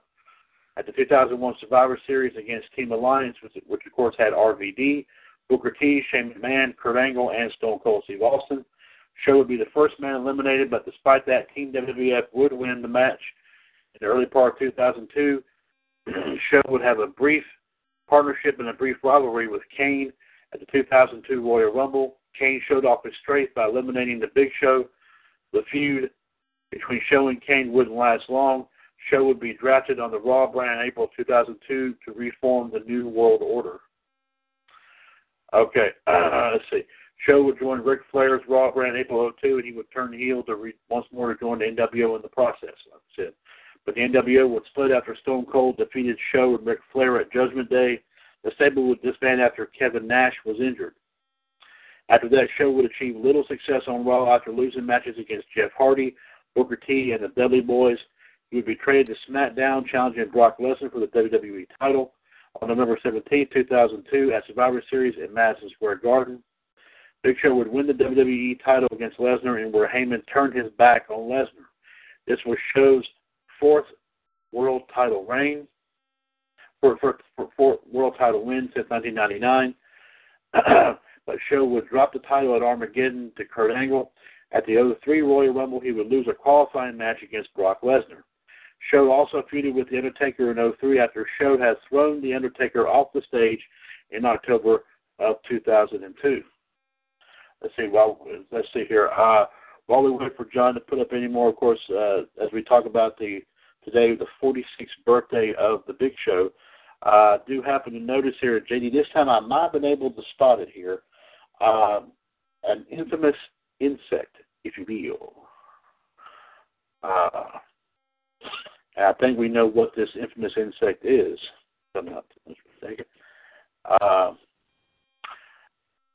at the 2001 Survivor Series against Team Alliance, which, which of course had RVD, Booker T, Shane McMahon, Kurt Angle, and Stone Cold Steve Austin. Show would be the first man eliminated, but despite that, Team WWF would win the match. In the early part of 2002, Show would have a brief partnership and a brief rivalry with Kane at the 2002 Royal Rumble. Kane showed off his strength by eliminating the Big Show. The feud between Show and Kane wouldn't last long. Show would be drafted on the Raw brand in April 2002 to reform the New World Order. Okay, uh, let's see. Show would join Ric Flair's Raw brand in April 02, and he would turn heel to re- once more to join the NWO in the process. But the NWO would split after Stone Cold defeated Show and Ric Flair at Judgment Day. The stable would disband after Kevin Nash was injured. After that, Show would achieve little success on Raw after losing matches against Jeff Hardy, Booker T, and the Dudley Boyz. He would be traded to SmackDown, challenging Brock Lesnar for the WWE title on November 17, 2002, at Survivor Series in Madison Square Garden. Big Show would win the WWE title against Lesnar, and where Heyman turned his back on Lesnar. This was Show's fourth world title reign, for, for, for, for world title win since 1999. but Show would drop the title at Armageddon to Kurt Angle. At the 03 Royal Rumble, he would lose a qualifying match against Brock Lesnar. Show also feuded with The Undertaker in 03 after Show had thrown The Undertaker off the stage in October of 2002. Let's see. Well, let's see here. Uh, while we wait for John to put up any more, of course, uh, as we talk about the today the 46th birthday of the Big Show, I uh, do happen to notice here, JD. This time I might have been able to spot it here. Um, an infamous insect, if you will. Uh, I think we know what this infamous insect is. I'm not mistaken. Uh,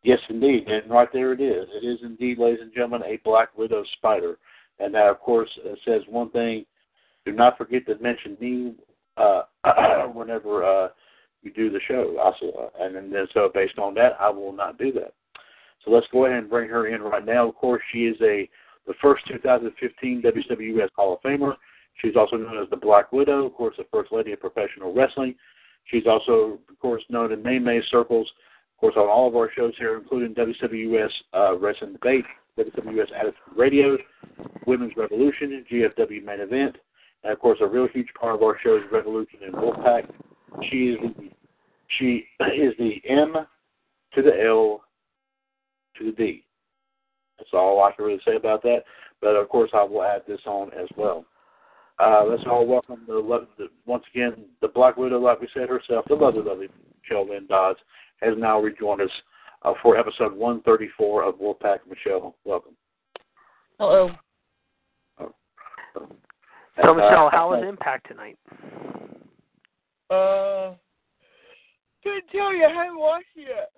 yes, indeed, and right there it is. It is indeed, ladies and gentlemen, a black widow spider. And that, of course, uh, says one thing: do not forget to mention me uh, whenever uh, you do the show. And then so based on that, I will not do that. So let's go ahead and bring her in right now. Of course, she is a the first 2015 WWS Hall of Famer. She's also known as the Black Widow, of course, the First Lady of Professional Wrestling. She's also, of course, known in May May circles, course, on all of our shows here, including WWS uh, Wrestling Debate, WWS Attitude Radio, Women's Revolution, GFW Main Event, and of course, a real huge part of our show is Revolution and Wolfpac. She is the, she is the M to the L to the D. That's all I can really say about that. But of course, I will add this on as well. Uh, let's all welcome the, the once again the Black Widow, like we said herself, the lovely, lovely Lynn Dodds, has now rejoined us uh, for episode 134 of Wolfpac. Michelle, welcome. Hello. So, And, uh, Michelle, how was Impact tonight? Uh, couldn't tell you. I haven't watched it yet.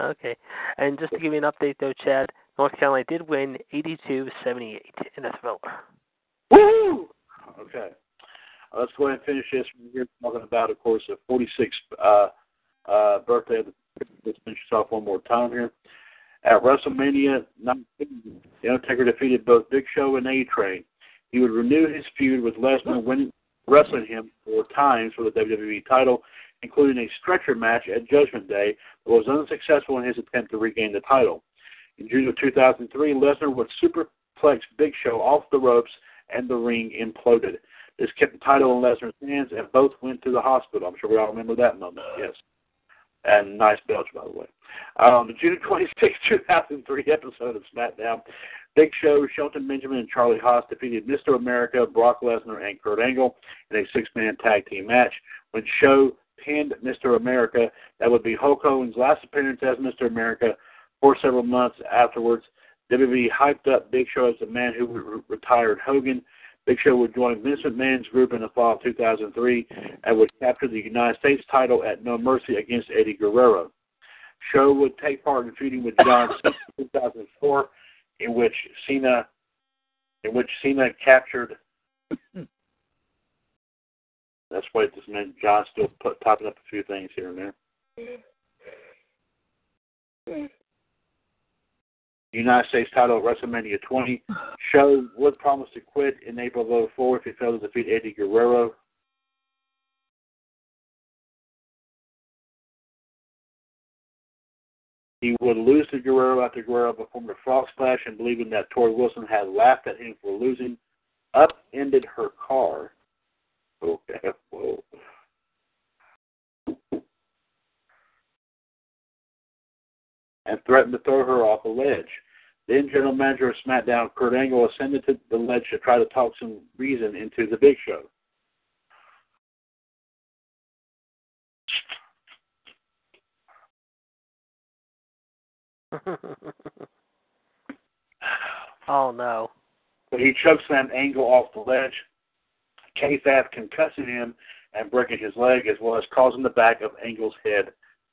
Okay. And just to give you an update, though, Chad, North Carolina did win 82 78 in a thriller. Woo! Okay. Uh, let's go ahead and finish this. We're talking about, of course, a 46 uh, uh, birthday. Let's finish this off one more time here. At WrestleMania 19, The Undertaker defeated both Big Show and A Train. He would renew his feud with Lesnar, winning, wrestling him four times for the WWE title, including a stretcher match at Judgment Day, but was unsuccessful in his attempt to regain the title. In June of 2003, Lesnar would superplex Big Show off the ropes and the ring imploded. This kept the title in Lesnar's hands, and both went to the hospital. I'm sure we all remember that moment. Yes. And nice belch, by the way. Um, the June 26, 2003 episode of SmackDown, Big Show, Shelton Benjamin, and Charlie Haas defeated Mr. America, Brock Lesnar, and Kurt Angle in a six-man tag team match. When Show pinned Mr. America, that would be Hulk Hogan's last appearance as Mr. America. For several months afterwards, WWE hyped up Big Show as the man who re- retired Hogan. Big Show would join Vincent McMahon's group in the fall of 2003 and would capture the United States title at No Mercy against Eddie Guerrero. Show would take part in feuding with John Cena in 2004, in which Cena, in which Cena captured. That's why this man John still put, topping up a few things here and there. Mm-hmm. United States title at WrestleMania 20. Show would promise to quit in April of 04 if he failed to defeat Eddie Guerrero. He would lose to Guerrero after Guerrero performed a frog splash and believing that Torrie Wilson had laughed at him for losing, upended her car. Okay, whoa. And threatened to throw her off a ledge. Then General Manager of SmackDown, Kurt Angle, ascended to the ledge to try to talk some reason into the Big Show. oh no. But he chokes chokeslammed Angle off the ledge, kayfabe concussing him and breaking his leg, as well as causing the back of Angle's head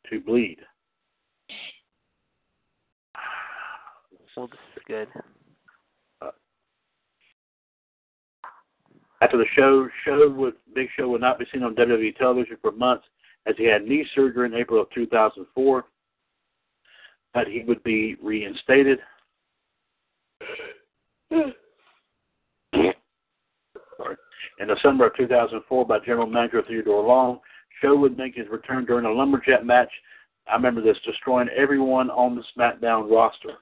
to bleed. Well, this is good. Uh, after the show, show would, Big Show would not be seen on WWE television for months as he had knee surgery in April of 2004. But he would be reinstated. In December of 2004, by General Manager Theodore Long, Show would make his return during a lumberjack match. I remember this, destroying everyone on the SmackDown roster.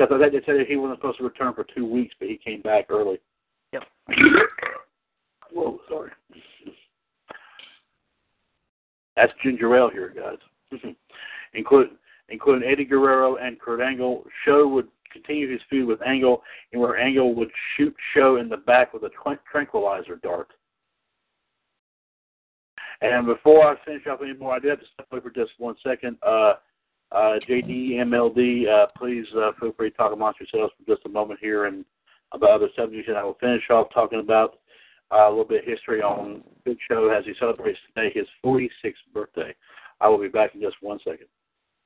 Because I think they said he wasn't supposed to return for two weeks, but he came back early. Yep. Whoa, sorry. That's ginger ale here, guys. including including Eddie Guerrero and Kurt Angle. Show would continue his feud with Angle, and where Angle would shoot Show in the back with a tranquilizer dart. And before I finish up anymore, I did have to step away for just one second. Uh, uh, JD, MLD, uh, please uh, feel free to talk amongst yourselves for just a moment here and about other subjects, and I will finish off talking about uh, a little bit of history on Big Show as he celebrates today his 46th birthday. I will be back in just one second.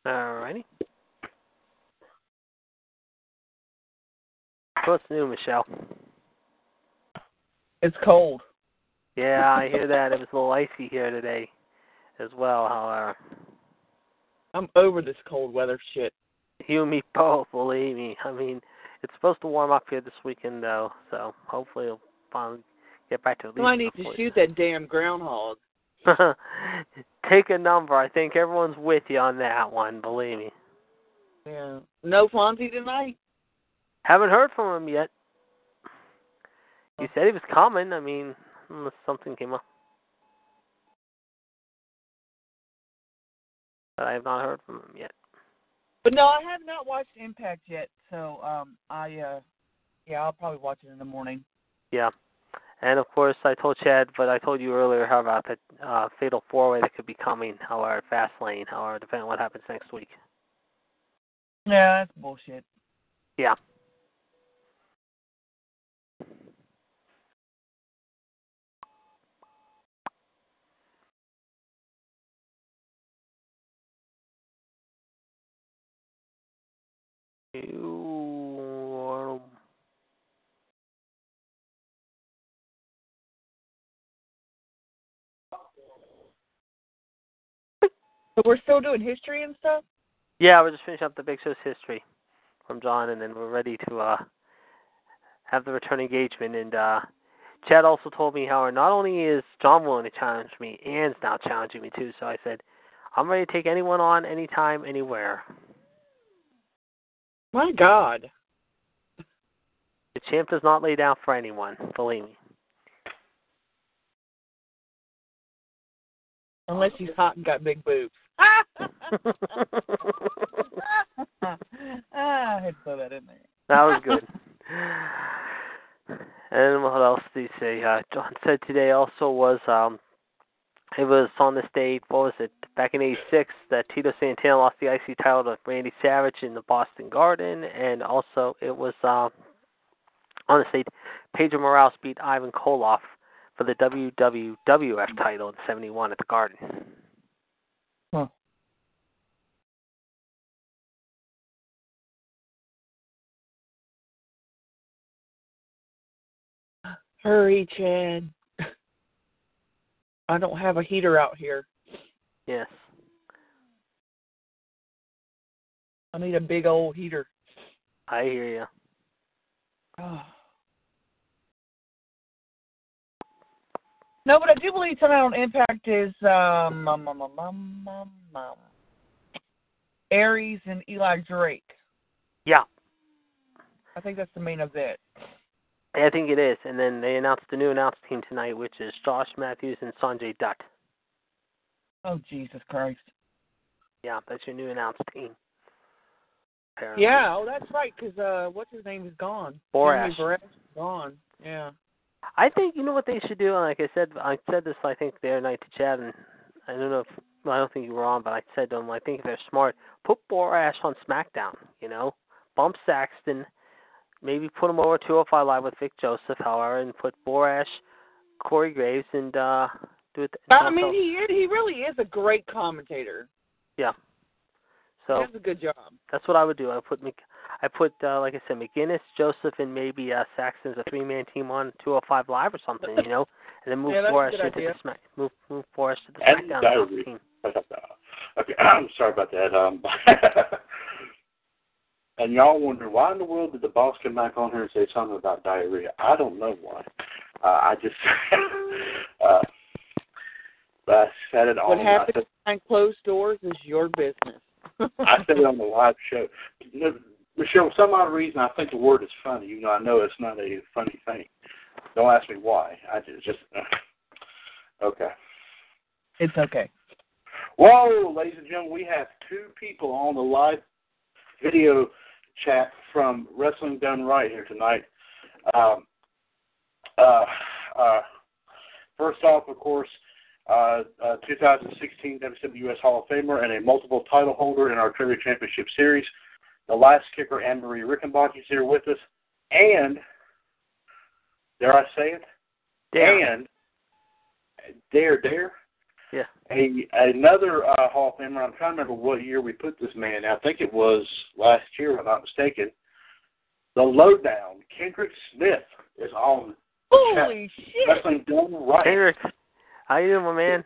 All righty. What's new, Michelle? It's cold. Yeah, I hear that. It was a little icy here today as well, however. I'm over this cold weather shit. You and me both, believe me. I mean, It's supposed to warm up here this weekend though, so hopefully it'll finally get back to at least. Well, I need to 40. shoot that damn groundhog. Take a number. I think everyone's with you on that one. Believe me. Yeah. No Fonzie tonight. Haven't heard from him yet. He oh. said he was coming. I mean, unless something came up. But I have not heard from him yet. But no, I have not watched Impact yet. So um, I uh, yeah, I'll probably watch it in the morning. Yeah. And of course, I told Chad, but I told you earlier how about that uh, fatal four way that could be coming, however, at Fastlane, however, depending on what happens next week. Yeah, that's bullshit. Yeah. You- But we're still doing history and stuff. Yeah, we're just finishing up the Big Show's history from John, and then we're ready to uh, have the return engagement. And uh, Chad also told me how not only is John willing to challenge me, Ann's now challenging me too. So I said, I'm ready to take anyone on, anytime, anywhere. My God. The champ does not lay down for anyone, believe me. Unless he's hot and got big boobs. ah, I had to throw that in there. That was good. and what else did he say? Uh, John said today also was um it was on this date, what was it, back in '86 that Tito Santana lost the IC title to Randy Savage in the Boston Garden, and also it was um on this date Pedro Morales beat Ivan Koloff for the WWWF title in '71 at the Garden. Huh. Hurry, Chad. I don't have a heater out here. Yes. I need a big old heater. I hear you. Oh. No, but I do believe tonight on Impact is um, um, um, um, um, um, um, Aries and Eli Drake. Yeah, I think that's the main event. I think it is. And then they announced the new announced team tonight, which is Josh Matthews and Sanjay Dutt. Oh Jesus Christ! Yeah, that's your new announced team. Apparently. Yeah, oh that's right. Because uh, what's his name is gone. Borash. Borash gone. Yeah. I think you know what they should do. Like I said, I said this I think the other night to Chad, and I don't know if well, I don't think you were on, but I said to him, I think if they're smart, put Borash on SmackDown. You know, bump Saxton, maybe put him over 205 Live with Vic Joseph, however, and put Borash, Corey Graves, and uh do it. I mean, he he really is a great commentator. yeah. he So does a good job. that's what I would do. I put Mc, I put uh, like I said, McGuinness, Joseph, and maybe uh, Saxton's a three man team on 205 Live or something, you know, and then move Yeah, Borash into idea. the smack, move move Borash to the And SmackDown team. okay, I'm sorry about that. Um, and y'all wonder why in the world did the boss come back on here and say something about diarrhea? I don't know why. Uh, I just, uh, but I said it all. What on. Happens behind closed doors is your business. I said it on the live show. You know, Michelle, for some odd reason, I think the word is funny. You know, I know it's not a funny thing. Don't ask me why. I just, just uh, okay. It's okay. Whoa, ladies and gentlemen, we have two people on the live video chat from Wrestling Done Wright here tonight. Um, uh, uh, first off, of course, uh, uh, 2016 WWS Hall of Famer and a multiple title holder in our Trivia Championship Series. The last kicker, Anne Marie Rickenbach, is here with us. And, dare I say it? Damn. And, dare, dare? Yeah. A another uh, Hall of Famer. I'm trying to remember what year we put this man. I think it was last year, if I'm not mistaken. The lowdown, Kendrick Smith, is on Holy shit! Wrestling Done Wright. Kendrick, how you doing, my man?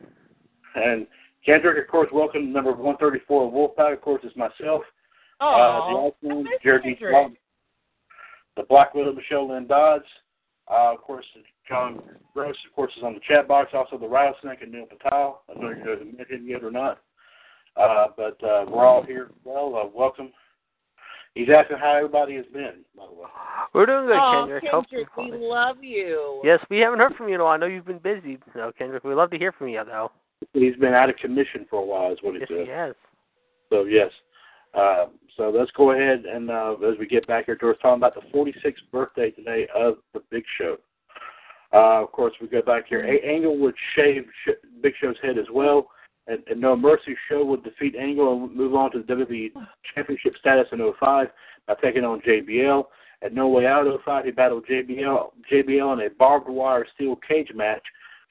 And Kendrick, of course, welcome to number 134 of Wolfpac. Of course, is myself. Oh, uh, the I Jared Kendrick. Long. the Black Widow Michelle Lynn Dodds. Uh, of course, John Gross, of course, is on the chat box. Also, the Rattlesnake and Neil Patel. I don't know if you guys met him yet or not. Uh, but uh, we're all here. Well, uh, welcome. He's asking how everybody has been, by the way. We're doing good, oh, Kendrick. Hope Kendrick, we love you. Yes, we haven't heard from you in a while. I know you've been busy, so Kendrick, we'd love to hear from you, though. He's been out of commission for a while, is what he Yes, said. he has. So yes. Uh, so let's go ahead and uh, as we get back here, George, talking about the 46th birthday today of the Big Show. Uh, of course, we go back here. A- Angle would shave Sh- Big Show's head as well, and, and No Mercy Show would defeat Angle and move on to the WWE Championship status in 05 by taking on JBL. At No Way Out 05, he battled JBL JBL in a barbed wire steel cage match.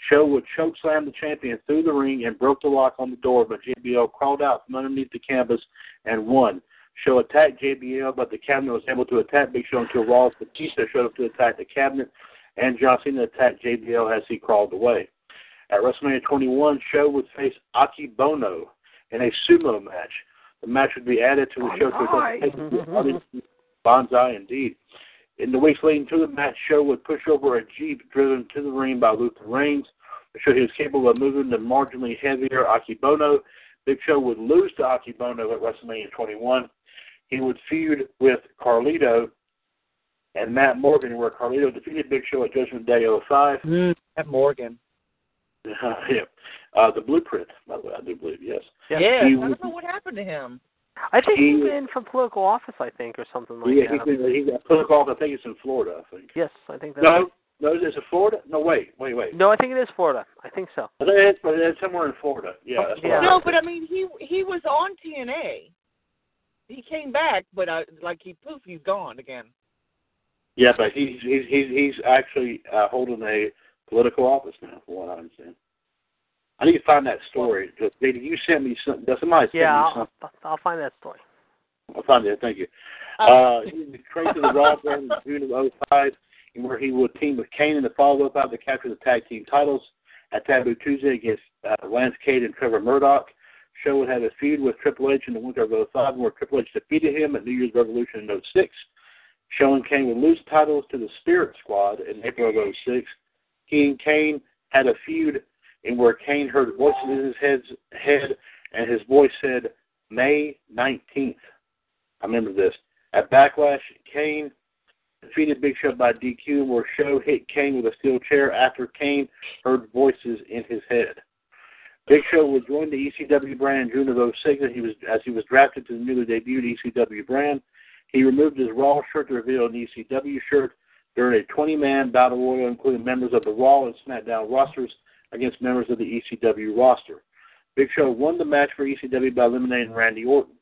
Show would choke slam the champion through the ring and broke the lock on the door, but JBL crawled out from underneath the canvas and won. Show attacked JBL, but the cabinet was able to attack Big Show until Ross Batista showed up to attack the cabinet, and John Cena attacked JBL as he crawled away. At WrestleMania 21, Show would face Aki Bono in a sumo match. The match would be added to the oh, show to mm-hmm. Bonsai, indeed. In the weeks leading to the match, Show would push over a Jeep driven to the ring by Luther Reigns to show he was capable of moving the marginally heavier Akebono. Big Show would lose to Akebono at WrestleMania 21. He would feud with Carlito and Matt Morgan, where Carlito defeated Big Show at Judgment Day 05. Mm, at Morgan. yeah. Uh, the blueprint, by the way, I do believe, yes. Yeah. Yes, He I was- don't know what happened to him. I think He- he's been from political office, I think, or something like yeah, that. Yeah, he's, he got put off, I think it's in Florida, I think. Yes, I think that's No, no, is it Florida? No, wait, wait, wait. No, I think it is Florida. I think so. I think it's, but it's somewhere in Florida. Yeah, that's Yeah. No, heard. but I mean, he he was on TNA. He came back, but I, like he poof, he's gone again. Yeah, but he's he's he's he's actually uh, holding a political office now, from what I understand. I need to find that story. Did you sent me some? Somebody sent Yeah, me I'll, something. I'll, I'll find that story. I'll find it. Thank you. Uh, he was the Raw brand in June of 05, and where he would team with Kane in the follow-up out to capture the tag team titles at Taboo Tuesday against uh, Lance Cade and Trevor Murdoch. Show would have a feud with Triple H in the winter of 05, where Triple H defeated him at New Year's Revolution in 06. And Kane would lose titles to the Spirit Squad in April of 06. He and Kane had a feud in where Kane heard voices in his head, and his voice said, May 19th. I remember this. At Backlash, Kane defeated Big Show by DQ, where Show hit Kane with a steel chair after Kane heard voices in his head. Big Show would join the ECW brand in June of 06 as he was, as he was drafted to the newly debuted ECW brand. He removed his Raw shirt to reveal an ECW shirt during a 20-man battle royal, including members of the Raw and SmackDown rosters against members of the ECW roster. Big Show won the match for ECW by eliminating Randy Orton.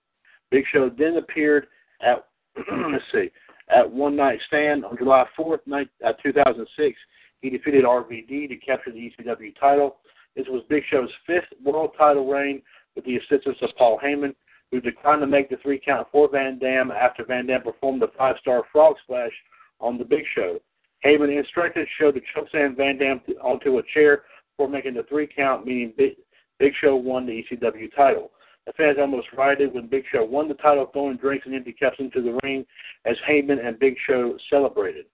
Big Show then appeared at let's see at One Night Stand on July 4th, uh, 2006. He defeated RVD to capture the ECW title. This was Big Show's fifth world title reign with the assistance of Paul Heyman, who declined to make the three count for Van Dam after Van Dam performed the five star frog splash on the Big Show. Heyman instructed Show to chokeslam Van Dam onto a chair before making the three count, meaning Big, Big Show won the ECW title. The fans almost rioted when Big Show won the title, throwing drinks and empty cups into the ring as Heyman and Big Show celebrated.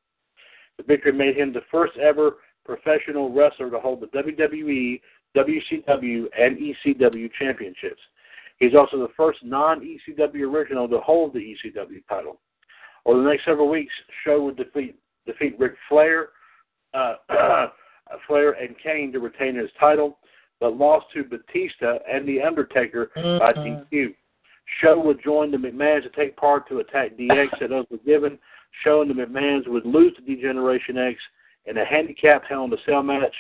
The victory made him the first ever professional wrestler to hold the WWE, WCW, and ECW championships. He's also the first non ECW original to hold the ECW title. Over the next several weeks, Show would defeat defeat Ric Flair, uh, Flair and Kane to retain his title, but lost to Batista and The Undertaker by DQ. Show would join the McMahons to take part to attack DX at Unforgiven. Show and the McMahons would lose to D-Generation X in a handicap Hell in a Cell match.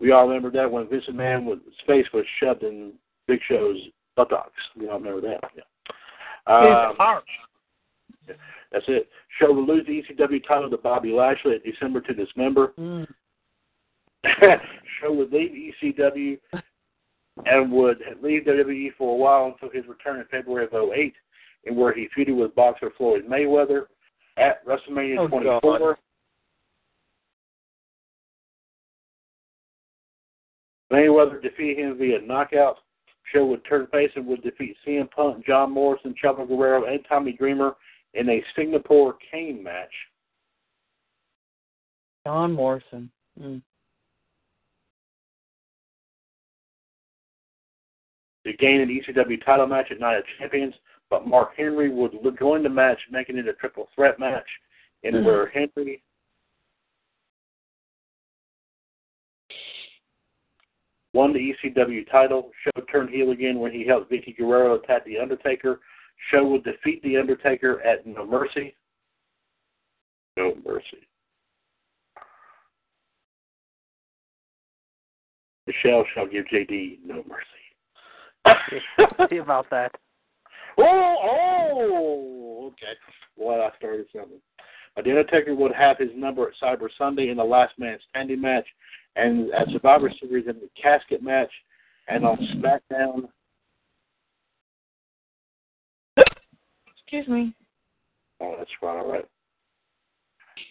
We all remember that when Vince McMahon was, his face was shoved in Big Show's buttocks. We all remember that. Yeah. Um, that's it. Show would lose the ECW title to Bobby Lashley at December to Dismember. Mm. Show would leave ECW and would leave WWE for a while until his return in February of 08, in where he feuded with boxer Floyd Mayweather at WrestleMania Oh, 24. God. Mayweather defeated him via knockout. Show would turn face and would defeat CM Punk, John Morrison, Chavo Guerrero, and Tommy Dreamer in a Singapore cane match. John Morrison. Mm. to gain an ECW title match at Night of Champions, but Mark Henry would join the match, making it a triple threat match, in Mhm. where Henry won the ECW title. Show turned heel again when he helped Vickie Guerrero attack The Undertaker. Show would defeat The Undertaker at No Mercy. No Mercy. Michelle shall give JD no mercy. See about that. Oh, oh, okay. Well, I started something. The Undertaker would have his number at Cyber Sunday in the Last Man Standing match, and at Survivor Series in the Casket match, and on SmackDown. Excuse me. Oh, that's right, all right.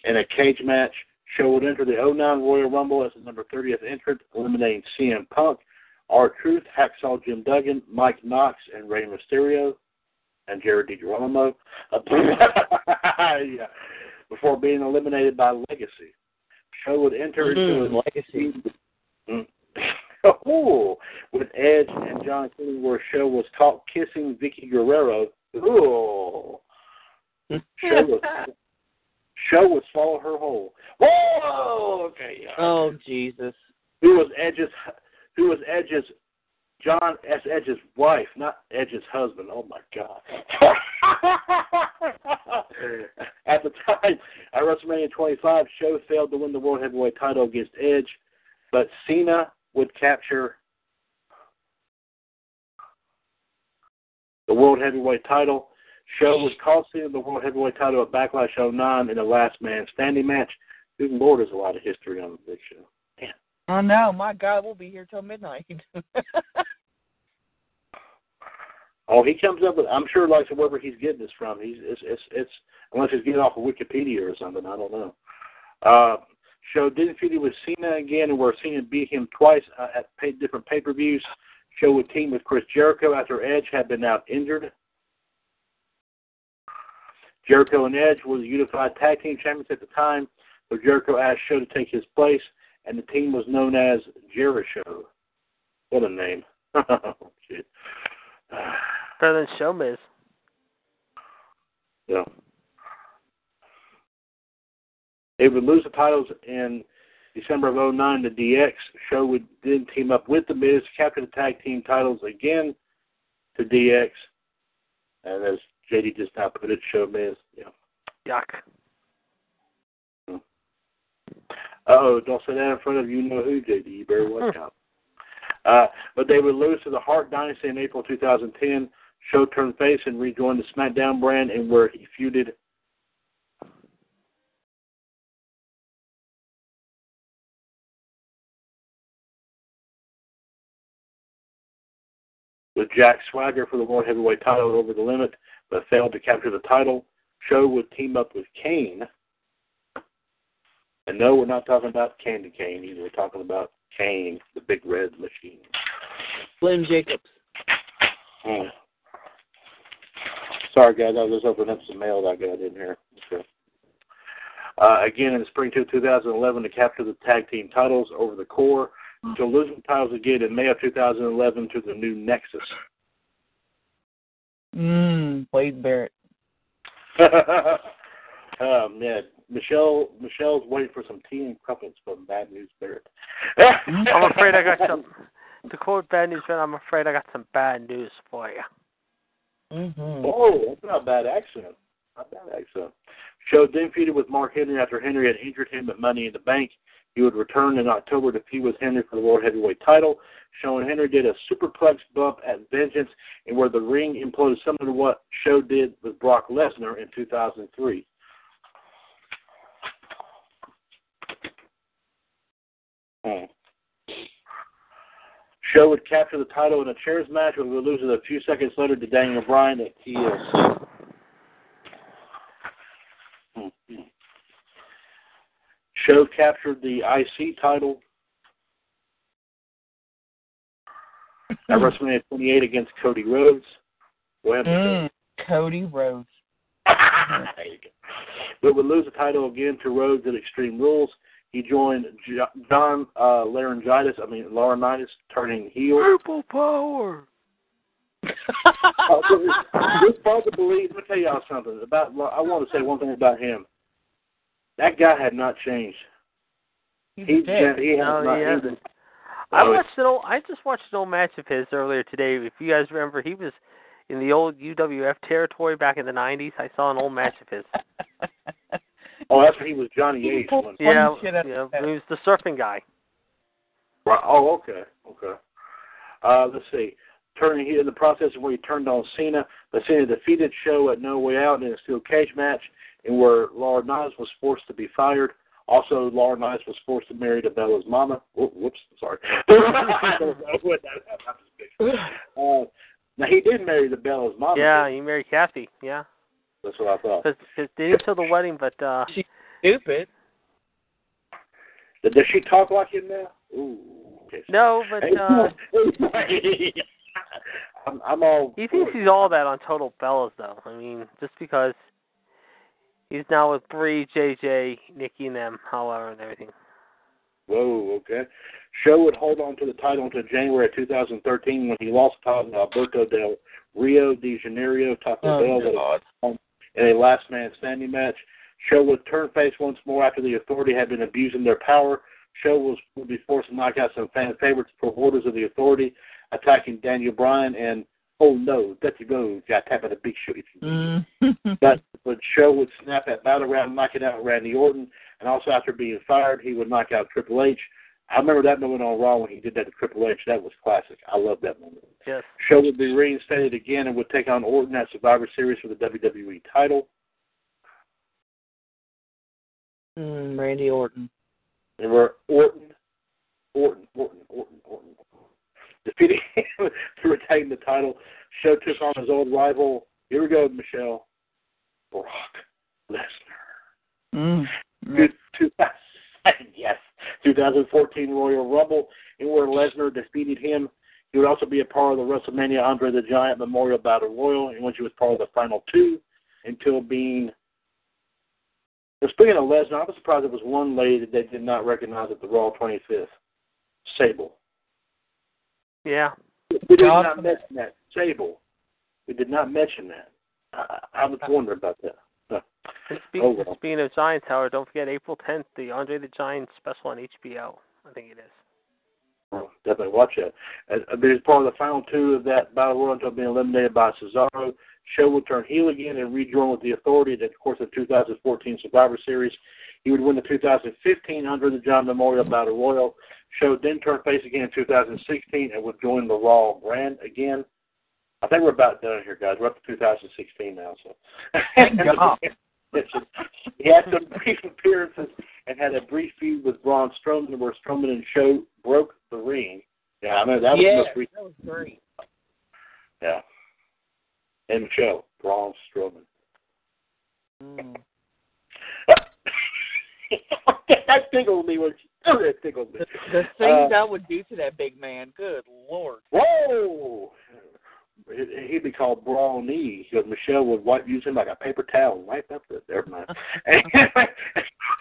In a cage match, Show would enter the 09 Royal Rumble as the number 30th entrant, eliminating CM Punk, R Truth, Hacksaw Jim Duggan, Mike Knox, and Rey Mysterio, and Jared DiGirolamo. yeah. Before being eliminated by Legacy. Show would enter into Mm, a Legacy. Mm. oh, with Edge and John Cena, where Show was caught kissing Vickie Guerrero. Ooh. Show was Show would swallow her whole. Whoa! Okay. Yeah. Oh Jesus. Who was Edge's? Who was Edge's? John S. Edge's wife, not Edge's husband. Oh my God! At the time, at WrestleMania 25, Show failed to win the World Heavyweight Title against Edge, but Cena would capture the World Heavyweight Title. Show was cost Cena the World Heavyweight Title at Backlash 09 in a Last Man Standing match. Good Lord, there's a lot of history on the Big Show. Oh no, my God, we'll be here till midnight. Oh, he comes up with. I'm sure, like wherever he's getting this from, he's it's it's, it's unless he's getting off of Wikipedia or something. I don't know. Uh, show didn't feud with Cena again, and where Cena beat him twice uh, at pay, different pay per views. Show would team with Chris Jericho after Edge had been out injured. Jericho and Edge were the unified tag team champions at the time, so Jericho asked Show to take his place, and the team was known as JeriShow. What a name! Oh, shit. Better than Showbiz. Yeah. They would lose the titles in December of 09 to DX. Show would then team up with The Miz, capture the tag team titles again to DX. And as JD just now put it, Show Miz. Yeah. Yuck. Oh, don't say that in front of you know who, JD. You better watch out. Uh, but they would lose to the Hart Dynasty in April 2010. Show turned face and rejoined the SmackDown brand, and where he feuded with Jack Swagger for the World Heavyweight title over the limit, but failed to capture the title. Show would team up with Kane. And no, we're not talking about Candy Cane either. We're talking about Kane, the big red machine. Slim Jacobs. Hmm. Sorry, guys. I was just opening up some mail that I got in here. Okay. Uh, again, in spring of 2011, to capture the tag team titles over the Corre, to lose the titles again in May of 2011 to the new Nexus. Mmm, Wade Barrett. um, yeah, Michelle. Michelle's waiting for some tea and crumpets from Bad News Barrett. I'm afraid I got some. To quote Bad News Man, I'm afraid I got some bad news for you. Mm-hmm. Oh, that's not a bad accent. Not a bad accent. Show then feuded with Mark Henry after Henry had injured him at Money in the Bank. He would return in October to feud with Henry for the World Heavyweight title. Show and Henry did a superplex bump at Vengeance, and where the ring imploded similar to what Show did with Brock Lesnar in 2003. Hmm. Show would capture the title in a chairs match, but would lose it a few seconds later to Daniel Bryan at TLC. Show captured the IC title at WrestleMania 28 against Cody Rhodes. Mm, Cody Rhodes. Michelle. There you go. But would lose the title again to Rhodes at Extreme Rules. He joined John uh, Laryngitis, I mean Laurinaitis, turning heel. Purple power. Uh, it's hard to believe. Let me tell y'all something about. I want to say one thing about him. That guy had not changed. He's He dead. he No, not. he he- hasn't. I Oh, watched an old. I just watched an old match of his earlier today. If you guys remember, he was in the old UWF territory back in the '90s. I saw an old match of his. Oh, that's when he was Johnny He Ace. pulled Yeah, shit out of yeah. He was the surfing guy. Right. Oh, okay, okay. Uh, let's see. Turning here in the process of where he turned on Cena, but Cena defeated Show at No Way Out in a steel cage match, and where Laurinaitis was forced to be fired. Also, Laurinaitis was forced to marry to Bella's mama. Whoop- Whoops, sorry. uh, now he did marry the Bella's mama. Yeah, he married Kathy. Yeah, that's what I thought. because they didn't show the wedding, but uh Stupid. Does she talk like him now? Ooh. Okay. no, but uh I'm, I'm all. he thinks he's all that on Total Bellas, though. I mean, just because he's now with Brie, JJ, Nikki, and them, however, and everything. Whoa, okay. Show would hold on to the title until January of 2013 when he lost the title to Alberto del Rio de Janeiro Taco Oh, Bell God. In a last man standing match. Show would turn face once more after the authority had been abusing their power. Show was would be forced to knock out some fan favorites for orders of the authority, attacking Daniel Bryan and oh no, that's a go, got tap at a big show. Mm. But but Show would snap at battleground, knocking out Randy Orton, and also after being fired, he would knock out Triple H. I remember that moment on Raw when he did that to Triple H. That was classic. I love that moment. Yes. Show would be reinstated again and would take on Orton at Survivor Series for the WWE title. mm, Randy Orton. Were Orton, Orton, Orton, Orton, Orton, defeating him to retain the title. Show took on his old rival. Here we go, Michelle. Brock Lesnar. Mm. Good 2000, yes, 2014 Royal Rumble, and where Lesnar defeated him. He would also be a part of the WrestleMania Andre the Giant Memorial Battle Royal, in which he was part of the final two until being. Speaking of Lesnar, I was surprised there was one lady that they did not recognize at the Raw 25th. Sable. Yeah. We did God. not mention that. Sable. We did not mention that. I, I was wondering about that. Uh, And speak, Oh, well. speaking of Giant Tower, don't forget April 10th, the Andre the Giant special on HBO. I think it is. Oh, definitely watch that. As, as part of the final two of that battle royal until being eliminated by Cesaro, Show would turn heel again and rejoin with the Authority at the course of 2014 Survivor Series. He would win the 2015 Andre the Giant Memorial Battle Royal. Show then turned face again in 2016 and would join the Raw brand again. I think we're about done here, guys. We're up to 2016 now. So. He had some brief appearances and had a brief feud with Braun Strowman where Strowman and Show broke the ring. Yeah, I mean that was the yeah, most recent. that was great. Yeah. And Show Braun Strowman. Mm. that tickled me when she oh, that tickled me. The, the things Uh, I would do to that big man, good lord. Whoa! He- He'd be called Brawny because Michelle would wipe use him like a paper towel and wipe up the never mind.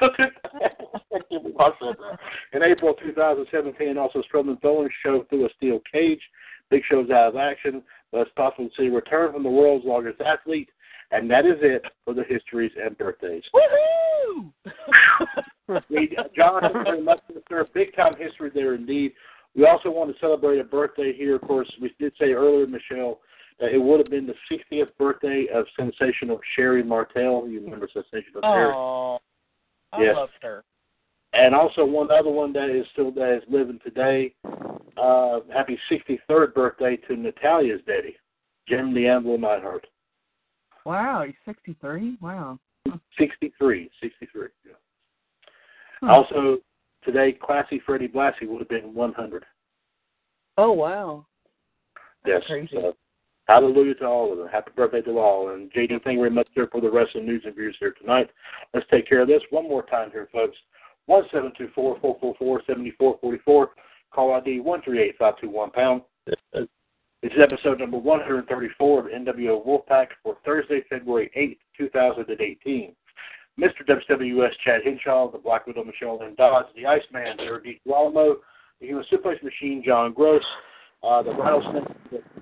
In April 2017, also Strowman throwing Show through a steel cage. Big Show's out of action, but it's possible to see a return from the world's longest athlete. And that is it for the histories and birthdays. Woohoo! We, John very much served big time history there indeed. We also want to celebrate a birthday here. Of course, we did say earlier, Michelle, that it would have been the 60th birthday of sensational Sherri Martel. You remember sensational Sherry? Oh, I Yes. loved her. And also one other one that is still that is living today. Uh, happy 63rd birthday to Natalya's daddy, Jim the Anvil Neidhart. Wow, he's 63? Wow. 63, 63. Yeah. Huh. Also, today, Classy Freddie Blassie would have been 100. Oh, wow. Yes. crazy. So, hallelujah to all of them. Happy birthday to all. And JD, thank you very much sir, for the wrestling news and views here tonight. Let's take care of this one more time here, folks. One seven two four four four four seventy four forty four. Call ID one three eight five two one pound. This is episode number one hundred thirty four of NWO Wolfpac for Thursday, February eighth, two thousand and eighteen. Mr. WWS Chad Hinshaw, the Black Widow Michelle Lynn Dodds, the Iceman Jared D. Girolamo, the Human Suplex Machine John Gross, uh, the Rattlesnake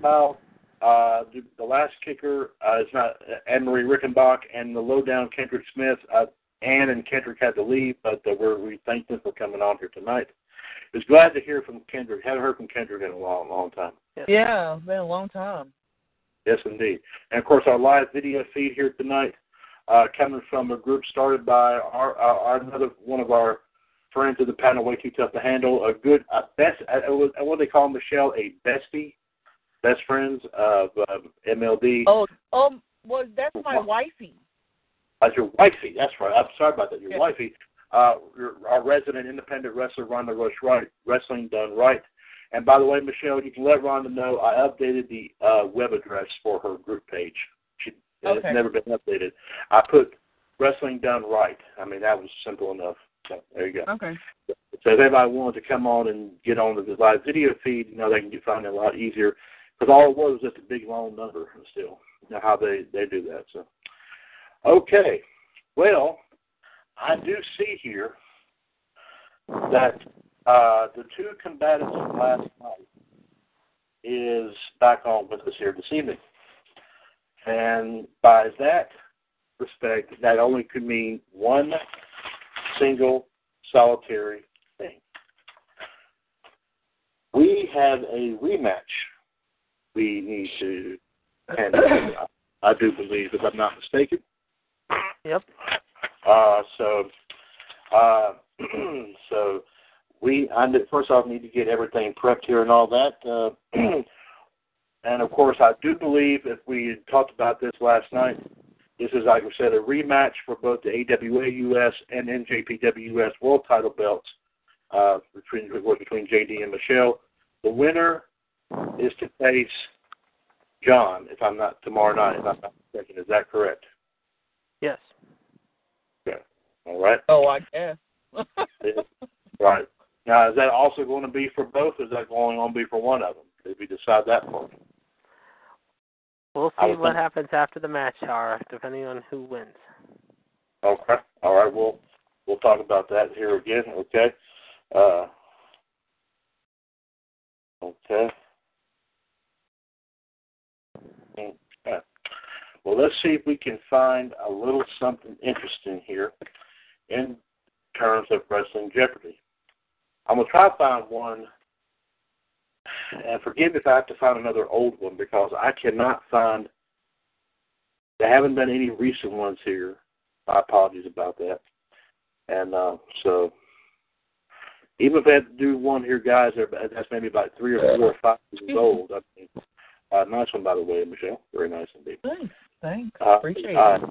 Powell, uh, the, the last kicker uh, is not Anne Marie Rickenbach, and the lowdown Kendrick Smith. Uh, Ann and Kendrick had to leave, but uh, we're, we thank them for coming on here tonight. Was glad to hear from Kendrick. Haven't heard from Kendrick in a long, long time. Yeah, it's been a long time. Yes, indeed. And of course, our live video feed here tonight, uh, coming from a group started by our, our, our another one of our friends of the panel, way too tough to handle. A good, a best, uh, what do they call Michelle? A bestie, best friends of um, MLD. Oh, um, well, that's my wifey. That's your wifey. That's right. I'm sorry about that. Your Yeah. wifey, uh, your, our resident independent wrestler, Rhonda Rush Right, Wrestling Done Wright. And by the way, Michelle, you can let Rhonda know I updated the uh, web address for her group page. She, Okay. It's never been updated. I put Wrestling Done Wright. I mean, that was simple enough. So there you go. Okay. So if anybody wanted to come on and get on the live video feed, you know, they can get find it a lot easier. Because all it was was just a big long number still. You know how they, they do that. So okay. Well, I do see here that uh, the two combatants of last night is back on with us here this evening. And by that respect, that only could mean one single solitary thing. We have a rematch we need to handle. I, do believe, if I'm not mistaken. Yep. Uh, so, uh, so we I need, first off need to get everything prepped here and all that. Uh, and of course, I do believe if we had talked about this last night, this is like we said a rematch for both the AWA US and NJPW US World Title belts uh, between between JD and Michelle. The winner is to face John, if I'm not tomorrow night. If I'm not mistaken, is that correct? Yes. All right. Oh, I guess. Right. Now, is that also going to be for both, or is that only going to be for one of them? Did we decide that part? We'll see what thinking- happens after the match, Tara, depending on who wins. Okay. All right. We'll we'll talk about that here again. Okay. Uh, okay. Okay. Well, let's see if we can find a little something interesting here in terms of Wrestling Jeopardy. I'm gonna try to find one, and forgive me if I have to find another old one because I cannot find. There haven't been any recent ones here. My apologies about that. And uh, so, even if I had to do one here, guys, that's maybe about three or four or five years old. I mean, uh, nice one, by the way, Michelle. Very nice indeed. Thanks. Thanks. Uh, Appreciate uh, it.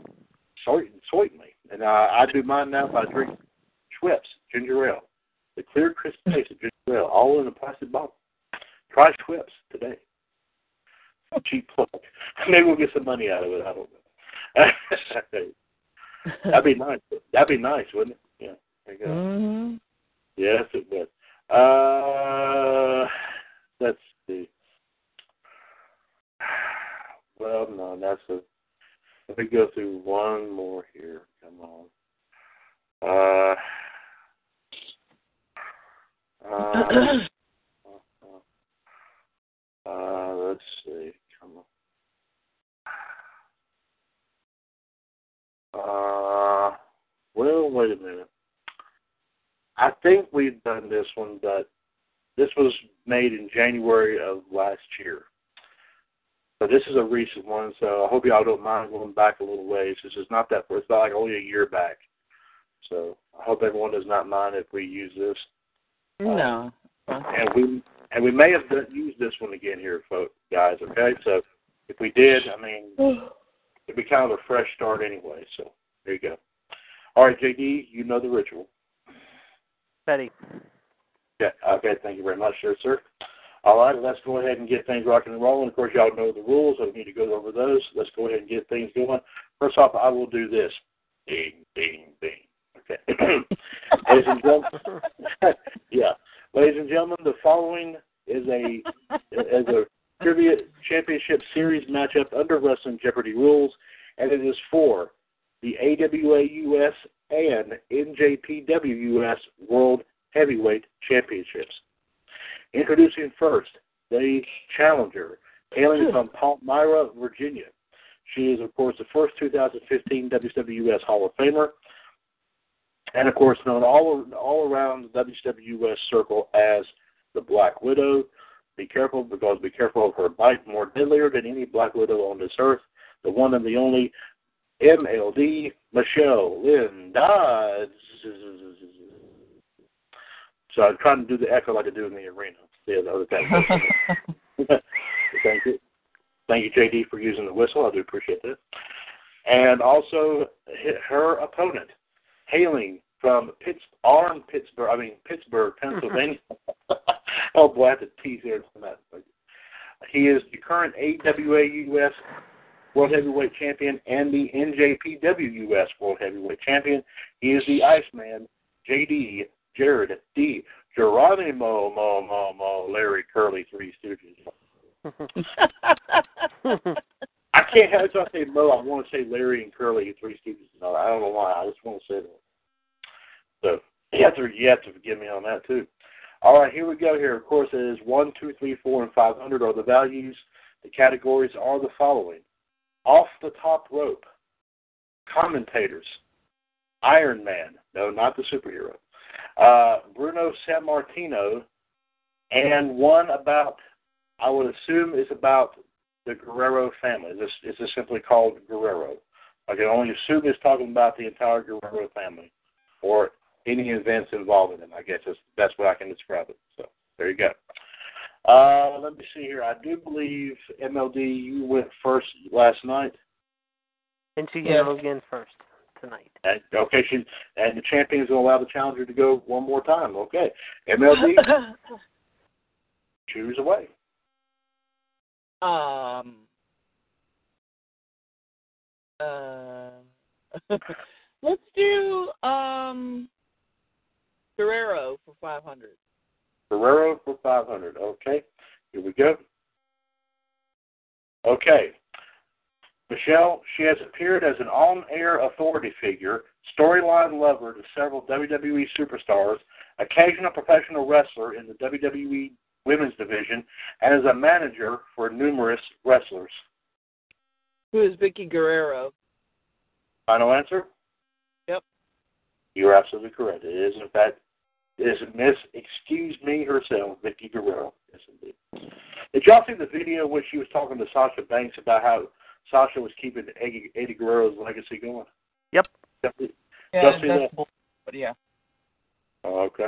Sweet, sweetly. And uh, I do mine now by drinking Schweppes ginger ale, the clear, crisp taste of ginger ale, all in a plastic bottle. Try Schweppes today. Cheap plug. Maybe we'll get some money out of it. I don't know. That'd be nice. That'd be nice, wouldn't it? Yeah. There you go. hmm Yes, it would. Uh, let's see. Well, no, that's a. Let me go through one more here. Come on. Uh. Uh, uh, let's see. Come on. Uh, well, wait a minute. I think we've done this one, but this was made in January of last year. So this is a recent one, so I hope y'all don't mind going back a little ways. This is not that far. it's not like only a year back. So I hope everyone does not mind if we use this. No. And we and we may have done, used this one again here, folks, guys. Okay, so if we did, I mean, it'd be kind of a fresh start anyway. So there you go. All right, JD, you know the ritual. Betty. Yeah. Okay. Thank you very much, sir, sir. All right. Let's go ahead and get things rocking and rolling. Of course, y'all know the rules. I don't need to go over those. Let's go ahead and get things going. First off, I will do this. Ding, ding, ding. Okay. Ladies and gentlemen, yeah. Ladies and gentlemen, the following is a is a trivia championship series matchup under Wrestling Jeopardy rules, and it is for the AWA US and NJPW US World Heavyweight Championships. Introducing first the challenger, hailing from Palmyra, Virginia. She is, of course, the first 2015 WWS Hall of Famer, and of course, known all all around the WWS circle as the Black Widow. Be careful because be careful of her bite, more deadlier than any Black Widow on this earth. The one and the only MLD Michelle Lynn Dodds. So I'm trying to do the echo like I do in the arena. Yeah, the other thing. Thank you. Thank you, JD, for using the whistle. I do appreciate that. And also her opponent, hailing from Pitts, Arm, Pittsburgh, I mean Pittsburgh, Pennsylvania. oh boy, I have to tease here from that. He is the current AWA US World Heavyweight Champion and the NJPW US World Heavyweight Champion. He is the Iceman, JD Jared D. Geronimo Mo Mo Mo Larry Curly Three Stooges. I can't have to say Mo. I want to say Larry and Curly Three Stooges. No, I don't know why. I just want to say that. So you have to you have to forgive me on that too. All right, here we go. Here, of course, it is one, two, three, four, and five hundred are the values. The categories are the following: off the top rope, commentators, Iron Man. No, not the superhero. Uh, Bruno Sammartino, and one about I would assume is about the Guerrero family. This is this simply called Guerrero. I can only assume it's talking about the entire Guerrero family, or any events involving them. I guess that's that's what I can describe it. So there you go. Uh, let me see here. I do believe MLD you went first last night. And to go again first tonight. And, okay, she, and the champion is going to allow the challenger to go one more time. Okay, MLD, choose away. Um. Uh, let's do um Guerrero for five hundred. Guerrero for 500. Okay, here we go. Okay. Michelle, she has appeared as an on air authority figure, storyline lover to several WWE superstars, occasional professional wrestler in the WWE women's division, and is a manager for numerous wrestlers. Who is Vickie Guerrero? Final answer? Yep. You're absolutely correct. It is, in fact, is Miss Excuse Me herself, Vickie Guerrero. Yes, indeed. Did y'all see the video when she was talking to Sasha Banks about how Sasha was keeping Eddie, Eddie Guerrero's legacy going? Yep. Y'all Yeah, see that? bull- but yeah. Oh, okay.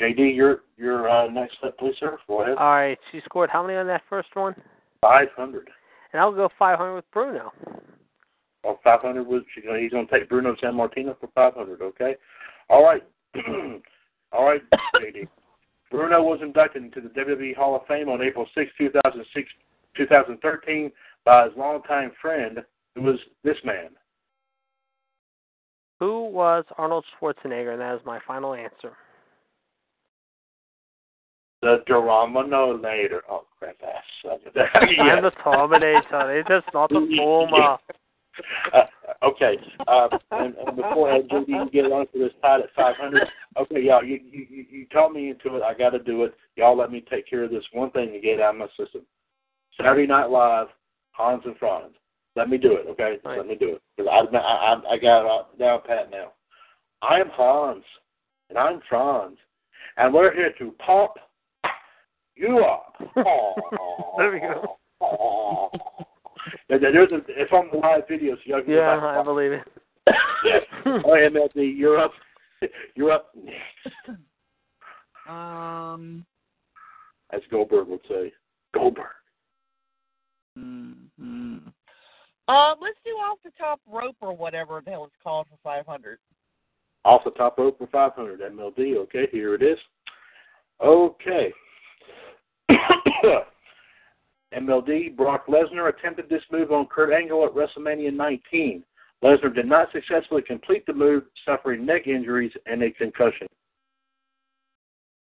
JD, your your uh, next step, please, sir. Go ahead. All right, she scored how many on that first one? Five hundred. And I'll go 500 with Bruno. Oh, 500 was he's going to take Bruno Sammartino for 500. Okay. All right. All right, JD. Bruno was inducted into the WWE Hall of Fame on April 6, 2006, 2013 by his longtime friend, who was this man. Who was Arnold Schwarzenegger? And that is my final answer. The Denominator. Oh, crap ass. I'm the Terminator. It is just not a former. Uh, okay. Uh, and, and before uh, JD can get on to this tied at 500, okay, y'all, you, you, you you talked me into it. I got to do it. Y'all let me take care of this one thing to get out of my system. Saturday Night Live, Hans and Franz. Let me do it, okay? Right. Let me do it. Because I, I, I, I got it down pat now. I'm Hans, and I'm Franz, and we're here to pump you up. There we go. Aw. There- There's a, it's on the live video, so y'all can Yeah, back I watch believe it. Yes. All right, MLD, you're up. You're up next, Um. as Goldberg would say. Goldberg. hmm Uh, let's do off the top rope or whatever the hell it's called for five hundred. Off the top rope for 500 MLD. Okay, here it is. Okay. MLD, Brock Lesnar attempted this move on Kurt Angle at WrestleMania 19. Lesnar did not successfully complete the move, suffering neck injuries and a concussion.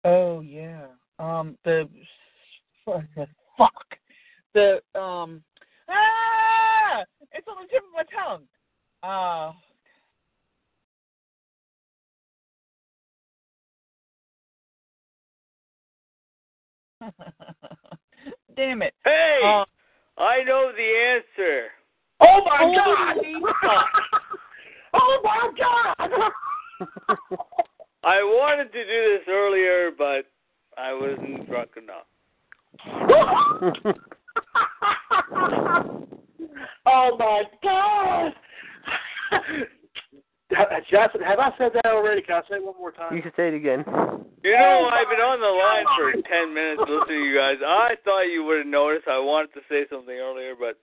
Oh yeah. Um the fuck. The um ah it's on the tip of my tongue. Uh Damn it. Hey, Uh, I know the answer. Oh my Holy God! oh my God! I wanted to do this earlier, but I wasn't drunk enough. oh my God! Jackson, have I said that already? Can I say it one more time? you can say it again. You know, I've been on the line for ten minutes listening to you guys. I thought you would have noticed. I wanted to say something earlier, but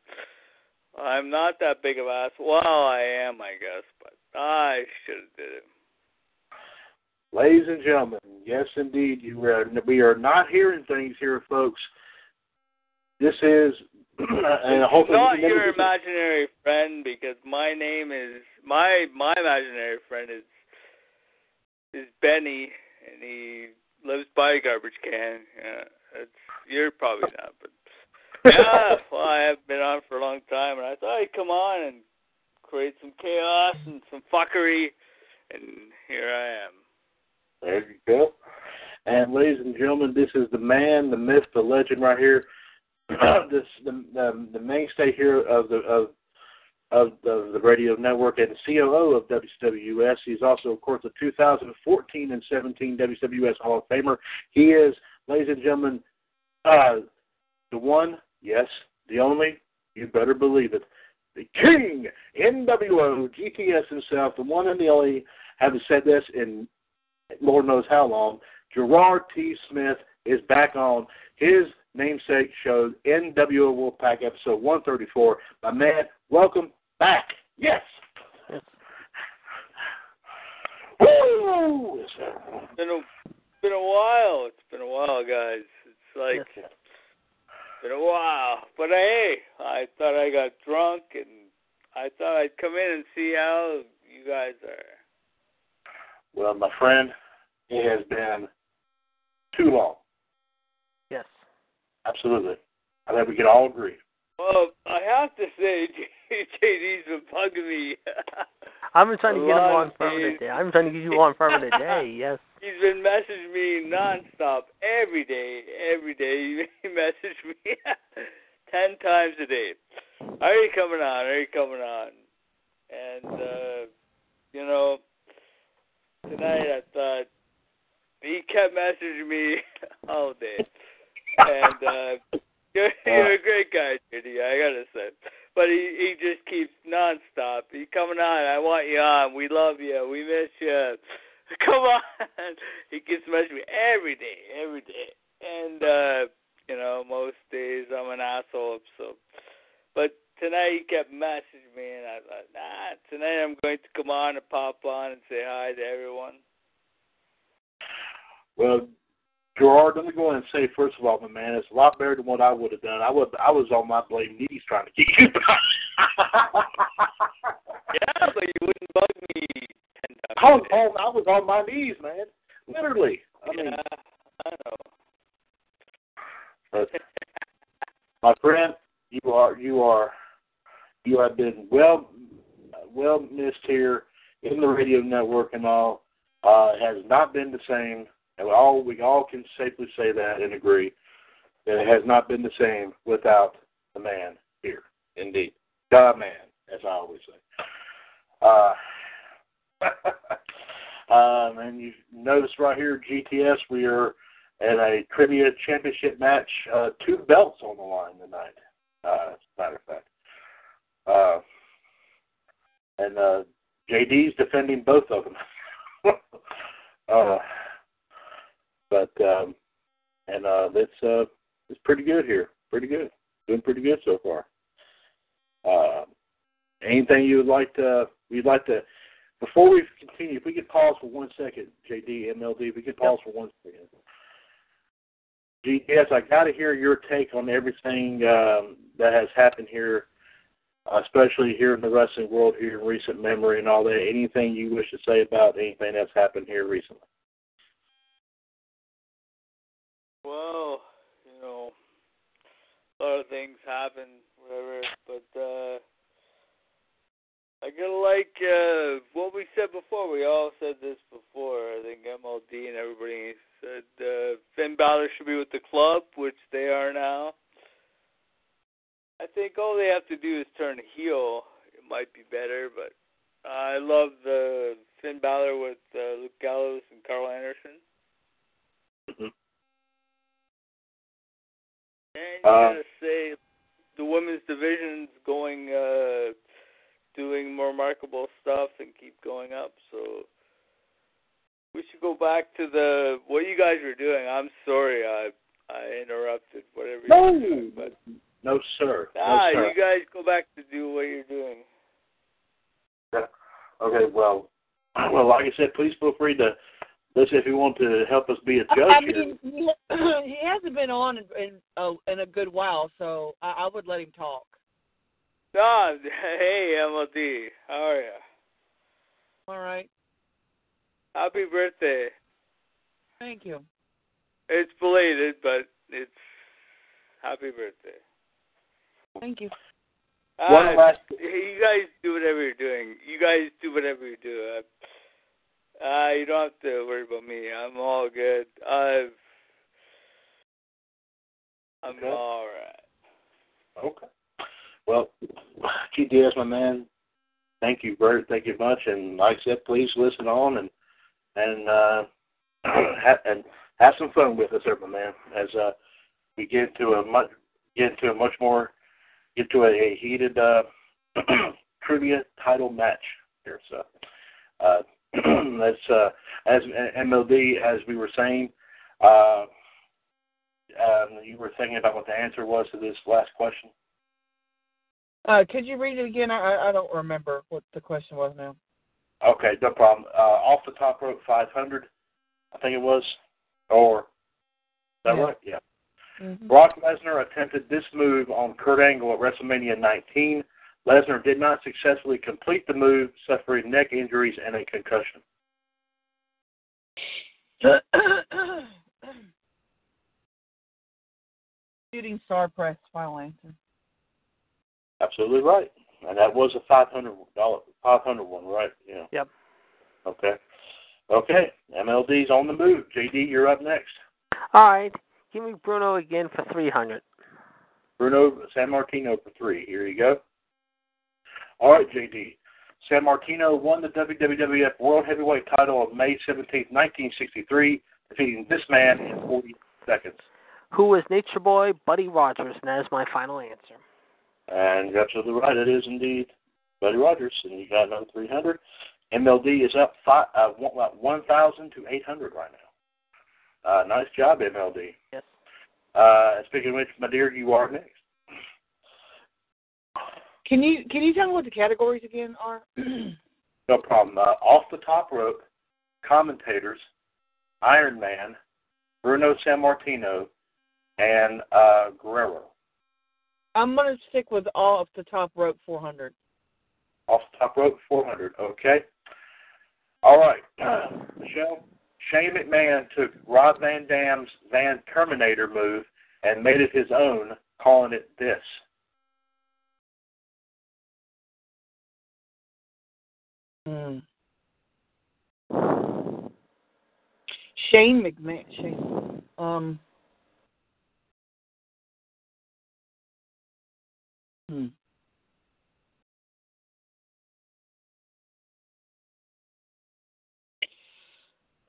I'm not that big of an ass. Well, I am, I guess, but I should have did it. Ladies and gentlemen, yes, indeed, you are, we are not hearing things here, folks. This is, and hopefully, not your imaginary friend because my name is my my imaginary friend is is Benny and he lives by a garbage can. Yeah, it's you're probably not, but yeah, well, I have been on for a long time, and I thought I'd come on and create some chaos and some fuckery, and here I am. There you go. And ladies and gentlemen, this is the man, the myth, the legend right here. this the, the the mainstay here of the of of the, the radio network and COO of WWS. He's also, of course, the 2014 and 17 WWS Hall of Famer. He is, ladies and gentlemen, uh, the one, yes, the only. You better believe it. The King, NWO, GTS himself, the one and the only. Having said this in Lord knows how long, Gerard T. Smith is back on his namesake show, NWO Wolfpac episode 134. My man, welcome back. Yes. Yes. Woo! It's been a been a while. It's been a while, guys. It's like Yes. been a while. But hey, I thought I got drunk and I thought I'd come in and see how you guys are. Well, my friend, it has been too long. Yes. Absolutely. I think we can all agree. Well, I have to say, JD's been bugging me. I've been trying to get him on of forever days. today. I've been trying to get you on forever today. Yes. He's been messaging me nonstop every day, every day. He messaged me ten times a day. Are you coming on? Are you coming on? And uh, you know, tonight I thought he kept messaging me all day. And uh, you're, you're a great guy, JD. I gotta say. But he he just keeps nonstop. He coming on. I want you on. We love you. We miss you. Come on. He keeps messaging me every day, every day. And uh, you know, most days I'm an asshole. So, but tonight he kept messaging me, and I thought, nah. Tonight I'm going to come on and pop on and say hi to everyone. Well, Gerard, let me go ahead and say first of all, my man, it's a lot better than what I would have done. I would I was on my blame knees trying to get you. Yeah, but you wouldn't bug me. I was on I was on my knees, man. Literally. I mean, yeah, I know. but my friend, you are you are you have been well well missed here in the radio network and all. Uh, it has not been the same. And we all we all can safely say that and agree that it has not been the same without the man here. Indeed, the man, as I always say. Uh, um, and you notice right here, GTS, we are at a trivia championship match. Uh, two belts on the line tonight, uh, as a matter of fact. Uh, and uh, JD's defending both of them. uh, but um, and uh, it's uh, it's pretty good here. Pretty good. Doing pretty good so far. Uh, anything you would like to you'd like to before we continue, if we could pause for one second, JD, MLD, if we could pause for one second. GTS, I got to hear your take on everything um, that has happened here, especially here in the wrestling world here in recent memory and all that. Anything you wish to say about anything that's happened here recently? Well, you know, a lot of things happen, whatever. But uh I of like uh, what we said before. We all said this before. I think MLD and everybody said uh, Finn Balor should be with the club, which they are now. I think all they have to do is turn heel. It might be better, but I love the Finn Balor with uh, Luke Gallows and Carl Anderson. Mhm. And you Uh, gotta say, the women's division's going, uh, doing more remarkable stuff and keep going up. So we should go back to the what you guys were doing. I'm sorry, I I interrupted whatever you were doing, but No, sir. ah, no, sir. you guys go back to do what you're doing. Yeah. Okay, well, well, like I said, please feel free to listen if you want to help us be a judge I here. mean, he, he hasn't been on in in, uh, in a good while, so I, I would let him talk. Ah, hey MLD, how are you? All right. Happy birthday. Thank you. It's belated, but it's happy birthday. Thank you. One Ah, last- you guys do whatever you're doing. You guys do whatever you do. Uh, uh, you don't have to worry about me. I'm all good. I've, I'm Okay. all right. Okay. Well, Keith Diaz, my man, thank you, Bert. Thank you much. And like I said, please listen on and and uh, have, and have some fun with us, there, my man, as uh, we get into a much get into a much more get to a, a heated uh, trivia title match here. So uh, that's uh, as MLD as we were saying. Uh, um, you were thinking about what the answer was to this last question. Uh, could you read it again? I I- don't remember what the question was now. Okay, no problem. Uh, off the top rope, 500, I think it was. Or, is that Yeah. right? Yeah. Mhm. Brock Lesnar attempted this move on Kurt Angle at WrestleMania 19. Lesnar did not successfully complete the move, suffering neck injuries and a concussion. Shooting star press final answer. Absolutely right. And that was a $500, 500 one, right? Yeah. Yep. Okay. Okay. MLD's on the move. JD, you're up next. All right. Give me Bruno again for 300. Bruno Sammartino for three. Here you go. All right, JD. Sammartino won the WWF World Heavyweight title on May 17, 1963, defeating this man in 40 seconds. Who is Nature Boy Buddy Rogers? And that is my final answer. And you're absolutely right. It is indeed Buddy Rogers, and you got another 300. MLD is up five, uh, one- uh, 1,000 to 800 right now. Uh, nice job, MLD. Yes. Uh, speaking of which, my dear, you are next. Can you can you tell me what the categories again are? No problem. Uh, off the top rope, commentators, Iron Man, Bruno Sammartino, and uh, Guerrero. I'm gonna stick with off the top rope 400. Off the top rope, 400. Okay. All right. Michelle, Shane McMahon took Rob Van Dam's Van Terminator move and made it his own, calling it this. Hmm. Shane McMahon. Shane. Um. Hmm.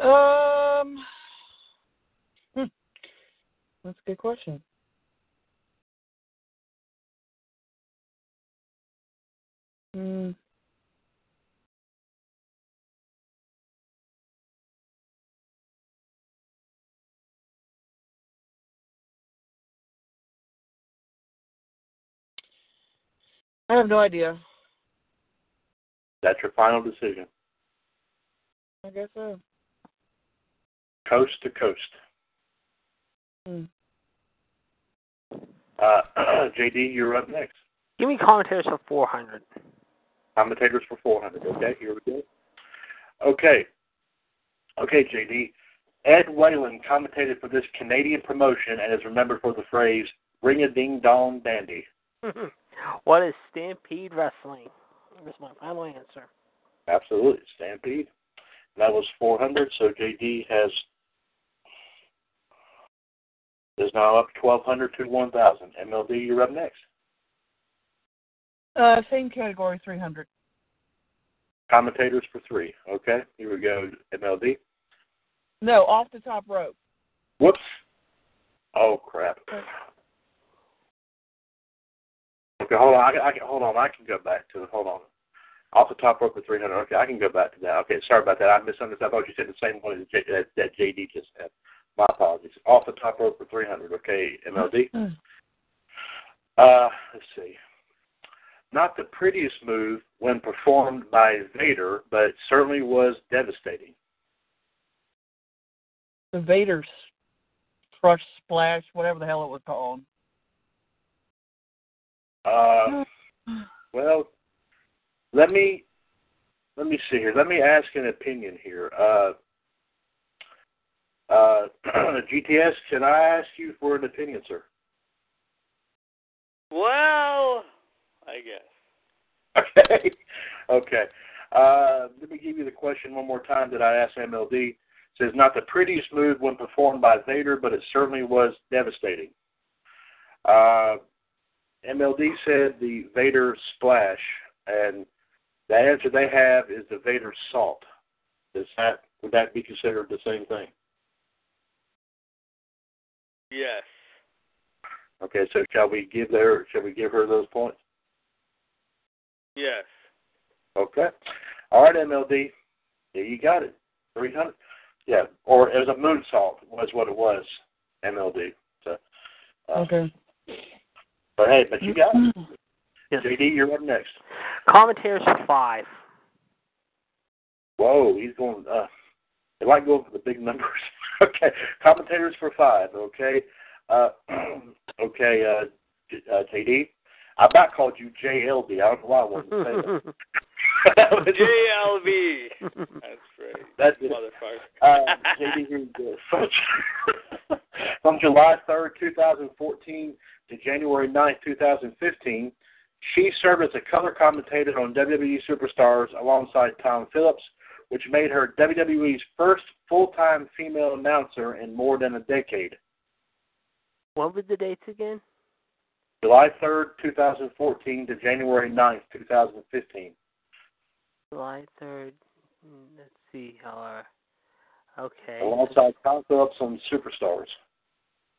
Um. Hmm. That's a good question. Hmm. I have no idea. That's your final decision. I guess so. Coast to coast. Hmm. Uh, JD, you're up next. Give me commentators for 400. Commentators for 400. Okay, here we go. Okay. Okay, JD. Ed Whalen commentated for this Canadian promotion and is remembered for the phrase "Ring a ding dong dandy." what is Stampede Wrestling? That's my final answer. Absolutely, Stampede. That was 400. So JD has is now up 1200 to 1000. MLD, you're up next. Uh, same category, 300. Commentators for three. Okay, here we go. MLD. No, off the top rope. Whoops. Oh crap. Okay, hold on. I, can- I can hold on. I can go back to it. Hold on. Off the top rope for 300. Okay, I can go back to that. Okay, sorry about that. I misunderstood. I thought you said the same one as J, that, that JD just said. My apologies. Off the top rope for 300. Okay, MLD. Mm. Uh, let's see. Not the prettiest move when performed by Vader, but it certainly was devastating. The Vader's crush splash, whatever the hell it was called. Uh, well, let me let me see here. Let me ask an opinion here. Uh, uh, GTS, can I ask you for an opinion, sir? Well, I guess. Okay. okay. Uh, let me give you the question one more time that I asked MLD. It says, not the prettiest move when performed by Vader, but it certainly was devastating. Uh, MLD said the Vader splash, and the answer they have is the Vader salt. Does that would that be considered the same thing? Yes. Okay, so shall we give her shall we give her those points? Yes. Okay. All right, MLD. Yeah, you got it. Three hundred. Yeah, or it was a moonsault was what it was. MLD. So, uh, Okay. But hey, but you got it. Yes. JD, you're up next. Commentators for five. Whoa, he's going. Uh, they like going for the big numbers. okay, commentators for five. Okay, uh, okay, uh, uh, JD. I about called you JLB. I don't know why I wanted to say that. JLB. That's right. That's it. Motherfucker. Uh, JD, here you go. From July 3rd, 2014 to January 9th, 2015, she served as a color commentator on WWE Superstars alongside Tom Phillips, which made her WWE's first full-time female announcer in more than a decade. what were the dates again? July 3rd, 2014 to January 9th, 2015. July third. Mm, Let's see. However. Okay. Alongside Tom Phillips on Superstars.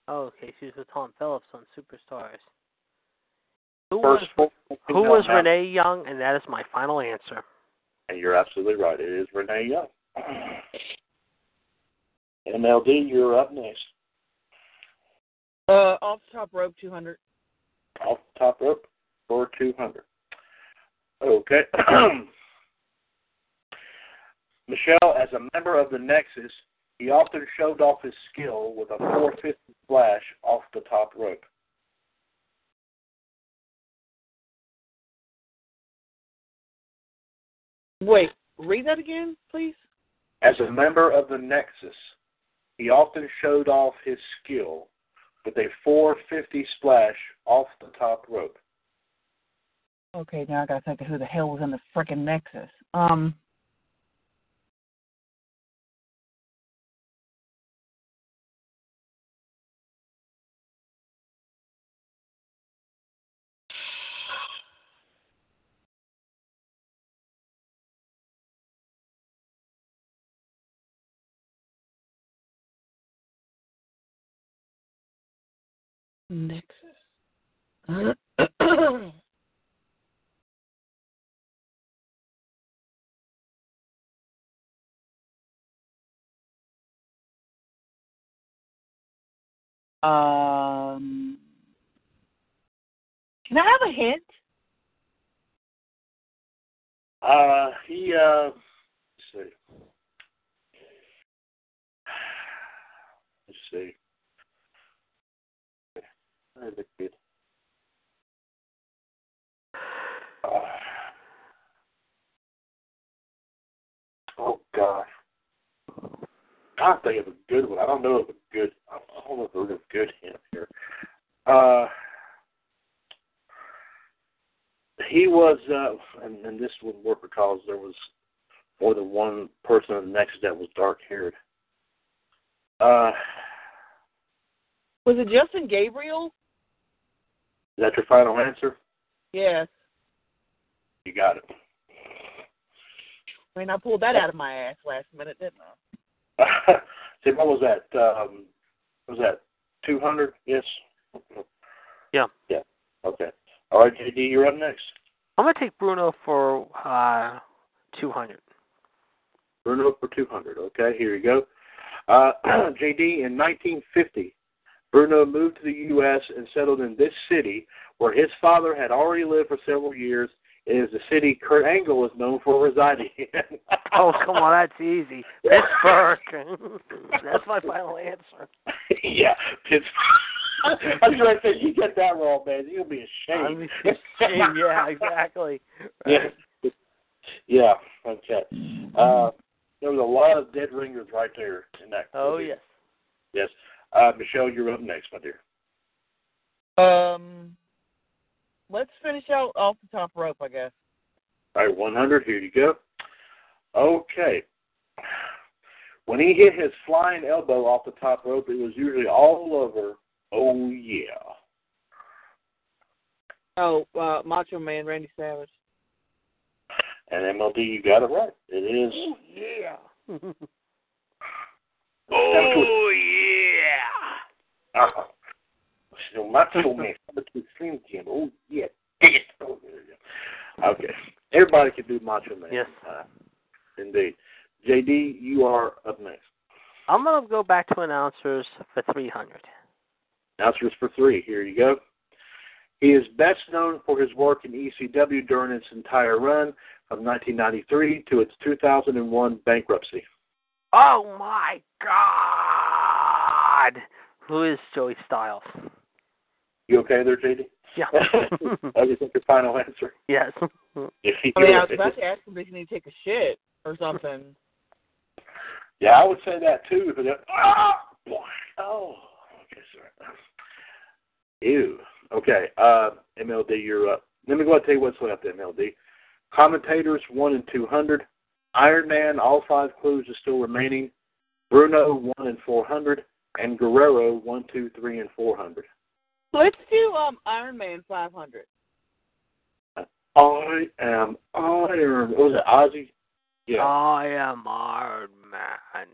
Oh, okay. She was with Tom Phillips on Superstars. Who First was who was announcer. Renee Young? And that is my final answer. And you're absolutely right. It is Renee Young. MLD, you're up next. Uh, off the top rope, 200. Off the top rope for 200. Okay. Michelle, as a member of the Nexus, he often showed off his skill with a 450 splash off the top rope. Wait, read that again, please. As a member of the Nexus, he often showed off his skill with a 450 splash off the top rope. Okay, now I gotta think of who the hell was in the frickin' Nexus. Um, Nexus. um, can I have a hint? Uh, he, uh, let's see. Let's see. The kid? Oh gosh. I think of a good one. I don't know of a good. I don't know if a good hint here. Uh, he was, uh, and, and this would work because there was more than one person in the next that was dark haired. Uh, Was it Justin Gabriel? Is that your final answer? Yes. You got it. I mean, I pulled that out of my ass last minute, didn't I? See, what was that? Um, was that 200? Yes? Yeah. Yeah. Okay. All right, JD, you're up next. I'm gonna take Bruno for uh, 200. Bruno for 200. Okay, here you go. Uh, JD, in 1950, Bruno moved to the U.S. and settled in this city where his father had already lived for several years. It is the city Kurt Angle is known for residing in. Oh, come on, that's easy. Pittsburgh. that's my final answer. yeah, Pittsburgh. I was going to say, you get that wrong, man. You'll be ashamed. I'm ashamed. Yeah, exactly. Yeah. Yeah. Okay. Uh, there was a lot of dead ringers right there in that. Oh yes. Yes. Uh, Michelle, you're up next, my dear. Um, let's finish out off the top rope, I guess. All right, 100. Here you go. Okay. When he hit his flying elbow off the top rope, it was usually all over. Oh yeah. Oh, uh, Macho Man Randy Savage. And MLD, you got it right. It is. Oh yeah. Oh yeah. Uh-huh. So Macho Man, number Slim Jim. Oh yeah. Oh, yeah. Okay. Everybody can do Macho Man. Yes. Uh, indeed. JD, you are up next. I'm gonna go back to announcers for 300. Announcers for three. Here you go. He is best known for his work in ECW during its entire run from 1993 to its 2001 bankruptcy. Oh my God! Who is Joey Styles? You okay there, JD? Yeah. I just think your final answer. yes. If you I mean, I was about to ask him if he need to take a shit or something. Yeah, I would say that too. But oh, boy. oh, okay, sorry. Ew. Okay, uh, MLD, you're up. Let me go ahead and tell you what's left, MLD. Commentators one and two hundred. Iron Man, all five clues are still remaining. Bruno one and four hundred, and Guerrero one, two, three, and four hundred. Let's do um Iron Man 500. I am Iron. What was it Ozzy? Yeah, I am Iron Man.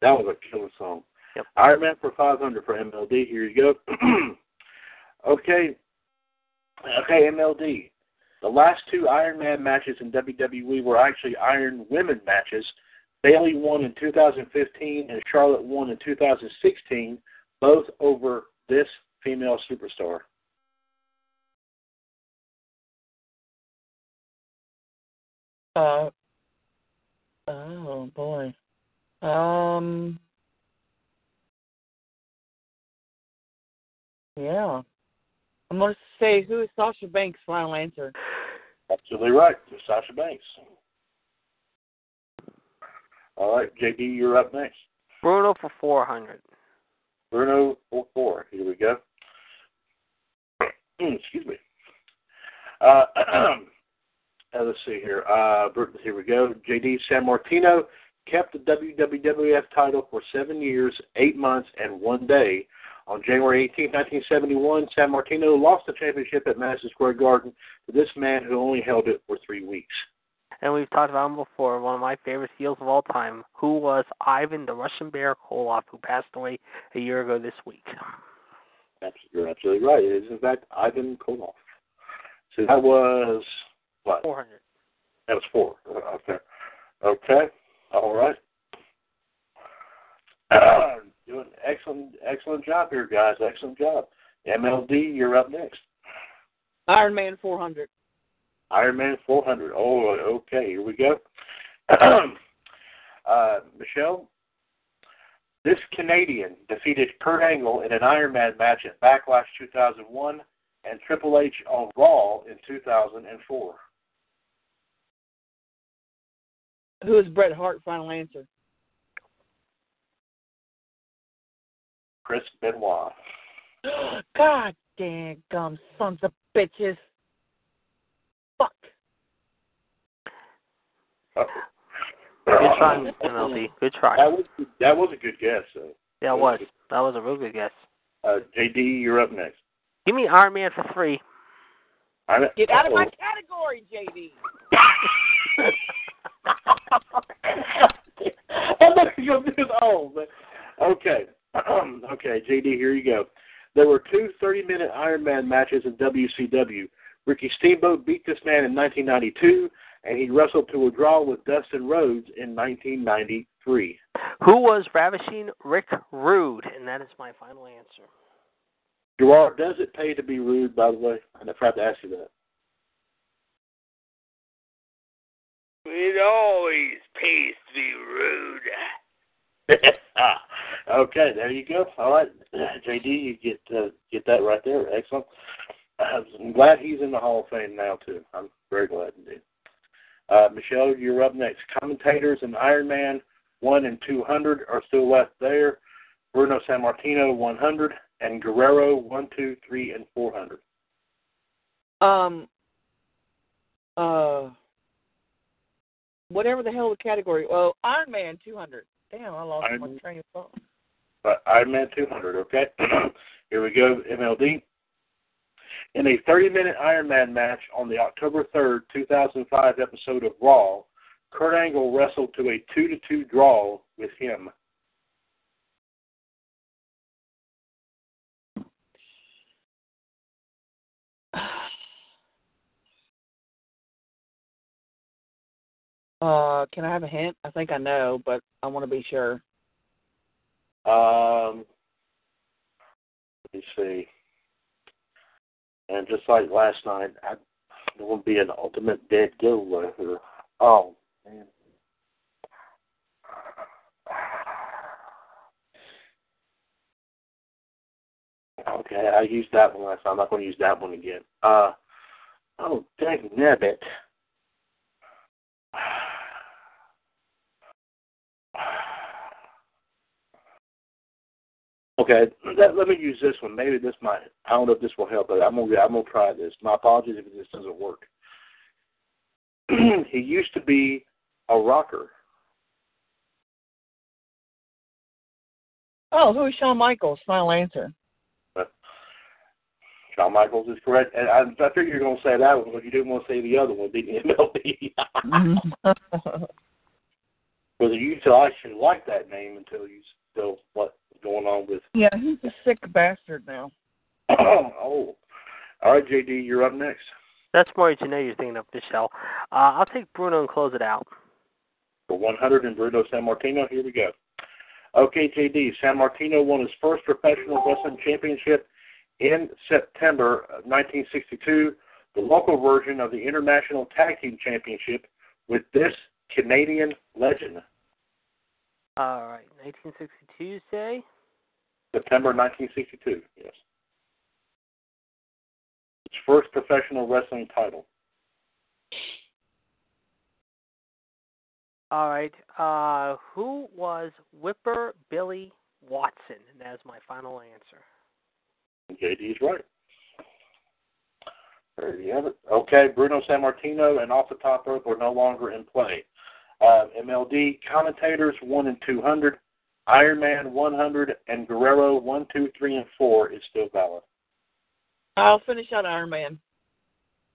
that was a killer song. Yep. Iron Man for 500 for MLD. Here you go. okay. Okay, MLD. The last two Iron Man matches in WWE were actually Iron Women matches. Bayley won in 2015 and Charlotte won in 2016, both over this female superstar. Uh. Oh boy. Um. Yeah. I'm gonna say who is Sasha Banks' final answer. Absolutely right. Sasha Banks. All right, JD, you're up next. Bruno for 400. Bruno four four. Here we go. Excuse me. Uh, uh, let's see here. Uh, here we go. JD Sammartino kept the WWF title for seven years, eight months, and one day. On January 18, 1971, Sammartino lost the championship at Madison Square Garden to this man who only held it for three weeks. And we've talked about him before, one of my favorite heels of all time, who was Ivan the Russian Bear Koloff, who passed away a year ago this week. That's, you're absolutely right. It is, in fact, Ivan Koloff. So that was, what? 400. That was four. Okay. Okay. All right. Doing excellent, excellent job here, guys. Excellent job. MLD, you're up next. Iron Man 400. Iron Man 400. Oh, okay. Here we go. uh, Michelle, this Canadian defeated Kurt Angle in an Iron Man match at Backlash 2001 and Triple H on Raw in 2004. Who is Bret Hart? Final answer. Chris Benoit. God dang gum sons of bitches. Good try, MLD. Good try. That was that was a good guess. So. Yeah, it was. That was a real good guess. Uh, JD, you're up next. Give me Iron Man for three. I'm, Get out of my category, JD. I'm not going to do it all, but okay. okay, JD, here you go. There were two 30 minute Iron Man matches in WCW. Ricky Steamboat beat this man in 1992, and he wrestled to a draw with Dustin Rhodes in 1993. Who was ravishing Rick Rude? And that is my final answer. Gerard, does it pay to be rude, by the way? I forgot to ask you that. It always pays to be rude. okay, there you go. All right, JD, you get uh, get that right there. Excellent. Uh, I'm glad he's in the Hall of Fame now too. I'm very glad indeed. Uh, Michelle, you're up next. Commentators in Ironman one and two hundred are still left there. Bruno Sammartino one hundred and Guerrero one, two, three, and four hundred. Um. Uh. Whatever the hell the category. Well, Ironman 200. Damn, I lost Iron my train of thought. But Iron Man 200, okay? Here we go, MLD. In a 30 minute Iron Man match on the October 3rd, 2005 episode of Raw, Kurt Angle wrestled to a 2 to 2 draw with him. Uh, can I have a hint? I think I know, but I want to be sure. Um, let me see. And just like last night, I, there will be an ultimate dead giveaway here. Oh, man. Okay, I used that one last time. I'm not going to use that one again. Uh, oh, dang nabbit. Okay, let, let me use this one. Maybe this might. I don't know if this will help, but I'm gonna I'm gonna try this. My apologies if this doesn't work. he used to be a rocker. Oh, who is Shawn Michaels? Final answer. Uh, Shawn Michaels is correct, and I, I figured you're gonna say that one, but you didn't want to say the other one, you, MLB? Mm-hmm. Whether you still actually like that name until you still what's going on with. yeah, he's a sick bastard now. oh, all right, JD, you're up next. That's more Janae you're thinking of, Michelle. Uh, I'll take Bruno and close it out. for 100 in Bruno Sammartino. Here we go. Okay, JD. Sammartino won his first professional wrestling championship in September of 1962, the local version of the International Tag Team Championship with this Canadian legend. All right, 1962, you say? September 1962, yes. His first professional wrestling title. All right. Uh, who was Whipper Billy Watson? And that is my final answer. JD's right. There you have it. Okay, Bruno Sammartino and Off the Top Rope are no longer in play. Uh, MLD commentators 1 and 200, Iron Man 100, and Guerrero 1, 2, 3, and 4 is still valid. I'll finish out Iron Man.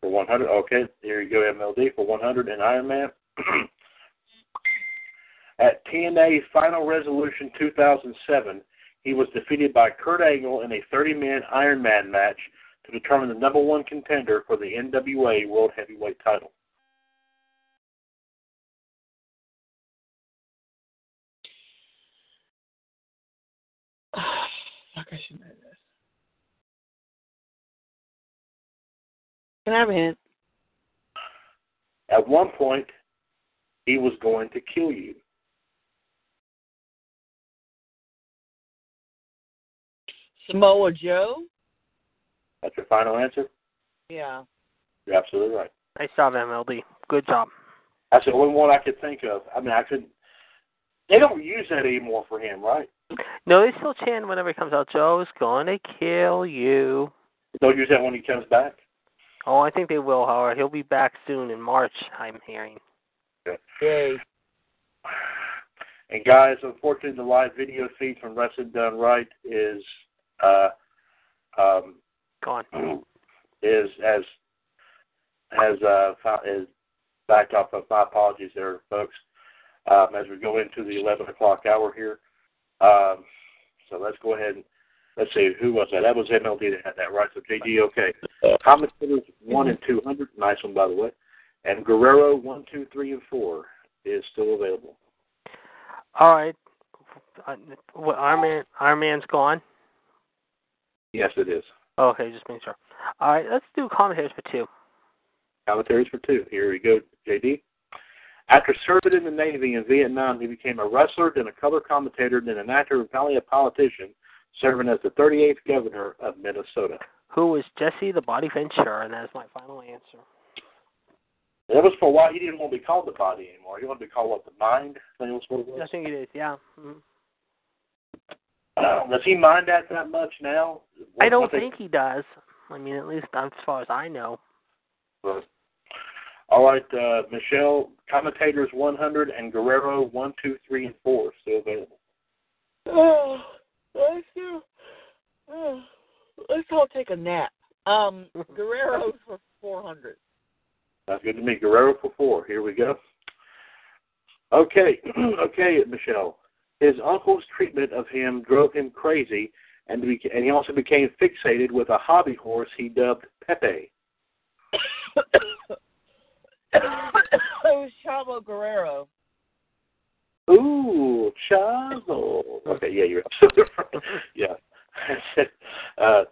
For 100, okay, here you go, MLD for 100 and Iron Man. At TNA Final Resolution 2007, he was defeated by Kurt Angle in a 30-man Iron Man match to determine the number one contender for the NWA World Heavyweight title. Fuck, I should know this. Can I have a hint? At one point, he was going to kill you. Samoa Joe? That's your final answer? Yeah. You're absolutely right. Nice job, MLD. Good job. That's the only one I could think of. I mean, I couldn't. They don't use that anymore for him, right? No, they still chant whenever he comes out, Joe's gonna kill you. They'll use that when he comes back. Oh, I think they will, however. He'll be back soon in March, I'm hearing. Yay. And guys, unfortunately, the live video feed from Wrestling Done Wright is uh, um, Gone. is as has uh, is backed up. Of my apologies there, folks. Um, as we go into the eleven o'clock hour here, um, so let's go ahead and let's see who was that. That was MLD that had that right. So JD, okay. Commentators one and two hundred, nice one by the way, and Guerrero one, two, three, and four is still available. All right. Uh, what, Iron Man, Iron Man's gone. Yes, it is. Okay, just making sure. All right, let's do commentators for two. Commentaries for two. Here we go, JD. After serving in the Navy in Vietnam, he became a wrestler, then a color commentator, then an actor, and finally a politician, serving as the 38th governor of Minnesota. Who was Jesse the Body Ventura? And that is my final answer. That was for a while. He didn't want to be called the body anymore. He wanted to be called what the mind. I think was what it I think it is. Yeah. Mhm. Uh, does he mind that that much now? I don't What they- think he does. I mean, at least as far as I know. But, all right, uh, Michelle, commentators 100 and Guerrero 1, 2, 3, and 4 still available. Oh, let's do. Oh, let's all take a nap. Um, Guerrero for four hundred. That's good to me. Guerrero for 4. Here we go. Okay, okay, Michelle. His uncle's treatment of him drove him crazy, and, and he also became fixated with a hobby horse he dubbed Pepe. it was Chavo Guerrero. Ooh, Chavo. Okay, yeah, you're absolutely right. Yeah. uh,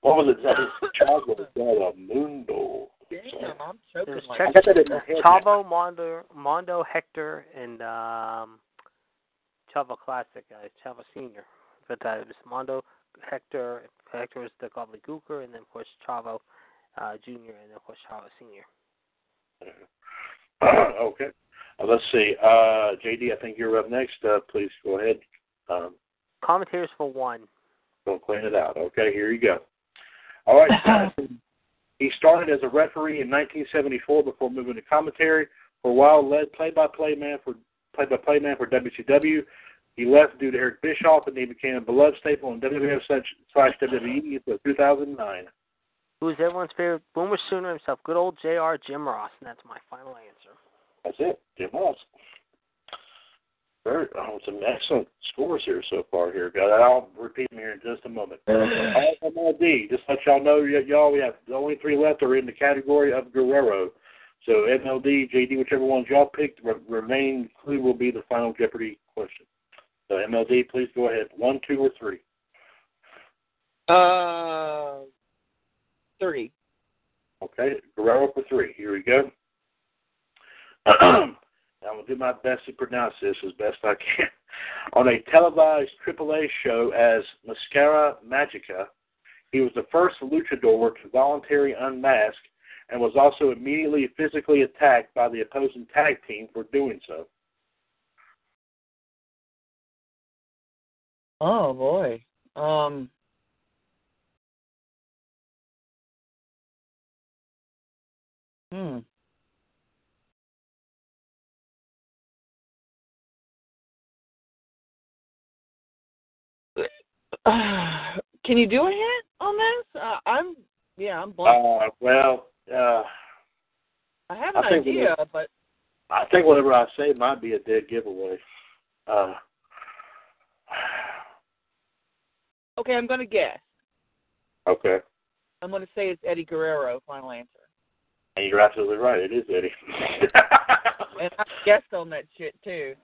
what was it? That was Chavo del Mundo. Damn, I'm choking There's like Check- I got that in my head. Chavo, Mando, Mando, Hector, and um, Chavo Classic, uh, Chavo Senior. But uh, it was Mando, Hector. Hector was the Gobbledygooker, and then of course Chavo uh, Junior, and then of course Chavo Senior. okay. Uh, let's see. Uh, JD, I think you're up next. Uh, please go ahead. Um, Commentators for one. Go clean it out. Okay, here you go. All right. he started as a referee in 1974 before moving to commentary. For a while, led play-by-play man for play-by-play man for WCW. He left due to Eric Bischoff, and he became a beloved staple in WWF slash WWE until 2009. Who is everyone's favorite Boomer Sooner himself? Good old Jr. Jim Ross, and that's my final answer. That's it. Jim Ross. Very, oh, some excellent scores here so far. Here, guys. I'll repeat them here in just a moment. All MLD. Just let y'all know, y- y'all, we have the only three left are in the category of Guerrero. So MLD, JD, whichever ones y'all picked, re- remaining clue will be the final Jeopardy question. So MLD, please go ahead. One, two, or three. Uh, three. Okay, Guerrero for three. Here we go. I'm going to do my best to pronounce this as best I can. On a televised AAA show as Mascara Magica, he was the first luchador to voluntarily unmask and was also immediately physically attacked by the opposing tag team for doing so. Oh boy. Um. Hmm. Uh, can you do a hint on this? Uh, I'm yeah, I'm blank. Uh, well, uh, I have an I idea, but I think whatever I say might be a dead giveaway. Uh, okay, I'm gonna guess. okay. I'm gonna say it's Eddie Guerrero. Final answer. And you're absolutely right. It is Eddie. And I guessed on that shit too.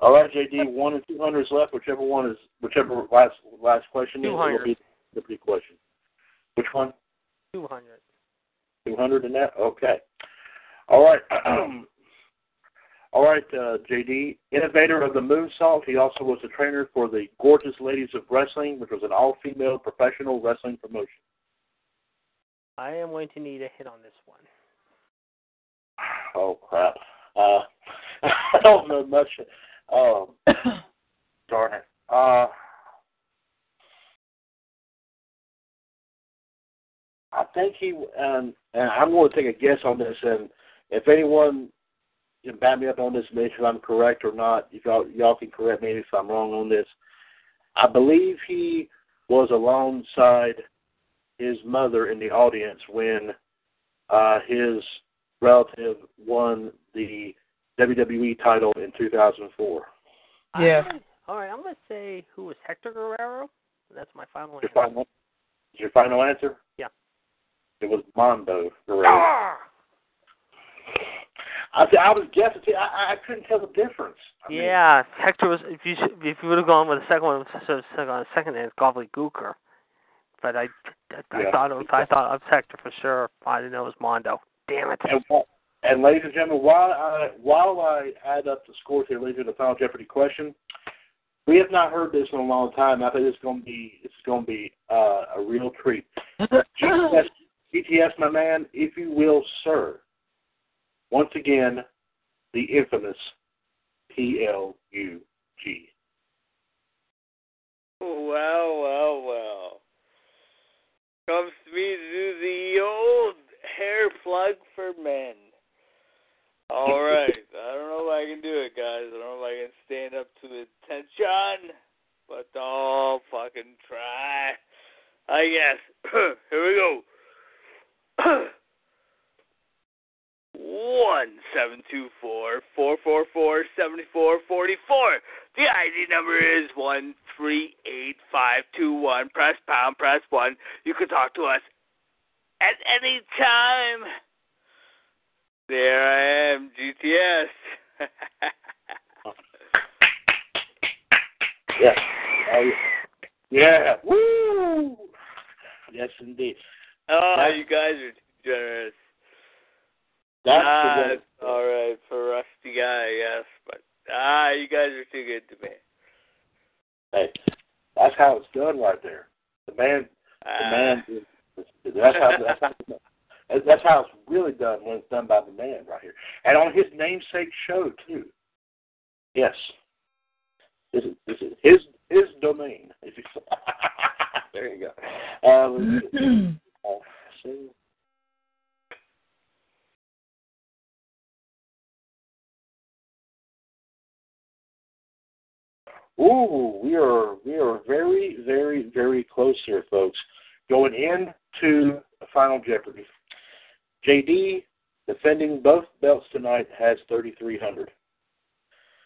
All right, JD. One and two hundred is left. Whichever one is, whichever last last question is, will be the big question. Which one? 200. Two hundred in that. Okay. All right. All right, uh, JD. Innovator of the moonsault. He also was a trainer for the Gorgeous Ladies of Wrestling, which was an all-female professional wrestling promotion. I am going to need a hit on this one. Oh crap. Uh, I don't know much. Um, darn it. Uh, I think he um, and I'm going to take a guess on this, and if anyone can back me up on this, make sure I'm correct or not. If y'all y'all can correct me if I'm wrong on this. I believe he was alongside his mother in the audience when uh, his relative won the WWE title in 2004. Yeah. I'm- All right, I'm going to say who was Hector Guerrero. That's my final Your answer. final, is your final answer? Yeah. It was Mando Guerrero. Ah! I, I was guessing. see, I, I couldn't tell the difference. I mean, Yeah, Hector was. If you if you would have gone with the second one, so second on the second name, it's Gobbledygooker. But I, I, I Yeah. thought it was, I thought it was Hector for sure. I didn't know it was Mando. Damn it. And, and ladies and gentlemen, while I while I add up the scores here, leading to the final Jeopardy question, we have not heard this in a long time. I think it's going to be it's going to be uh, a real treat. GTS, GTS, my man, if you will, sir. Once again, the infamous PLUG. Well, well, well. Comes to me to do the old hair plug for men. All right. I don't know if I can do it, guys. I don't know if I can stand up to the attention, but I'll fucking try. I guess. Here we go. One seven two four four four four seventy four forty four. The ID number is one three eight five two one. Press pound, press one. You can talk to us at any time. There I am, GTS. yes. Yeah. Woo! Yes, indeed. oh, That's- you guys are generous. That's ah, the it's all right for rusty guy, yes, but ah, you guys are too good to me. Hey, that's how it's done right there. The man, the Ah. man. That's how. That's how. That's how it's really done when it's done by the man right here, and on his namesake show too. Yes, this is this is his his domain. There you go. Uh. Uh, so- Ooh, we are we are very very very close here, folks. Going into final Jeopardy. JD defending both belts tonight has 3,300.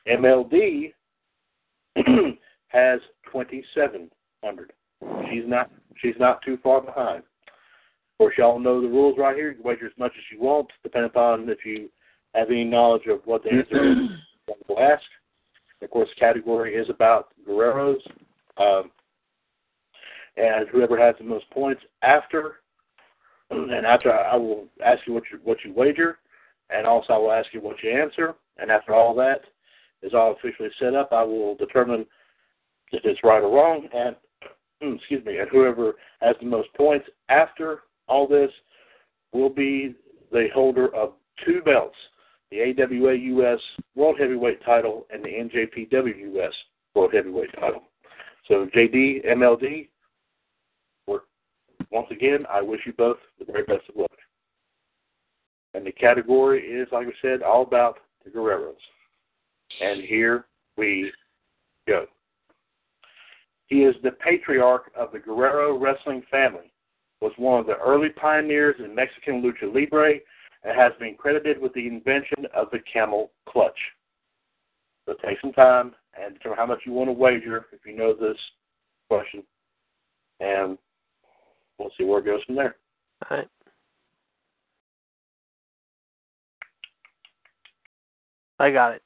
MLD has 2,700. She's not she's not too far behind. Of course, y'all know the rules right here. You wager as much as you want, depending upon if you have any knowledge of what the answer is. We'll ask. Of course, the category is about Guerreros. Um, and whoever has the most points after, and after I will ask you what you what you wager, and also I will ask you what you answer. And after all that is all officially set up, I will determine if it's right or wrong. And excuse me, and whoever has the most points after all this will be the holder of two belts the AWA US World Heavyweight title and the NJPW US World Heavyweight title. So JD, MLD, once again, I wish you both the very best of luck. And the category is, like I said, all about the Guerreros. And here we go. He is the patriarch of the Guerrero wrestling family, was one of the early pioneers in Mexican lucha libre, and has been credited with the invention of the camel clutch. So take some time and determine how much you want to wager if you know this question, and we'll see where it goes from there. All right. I got it.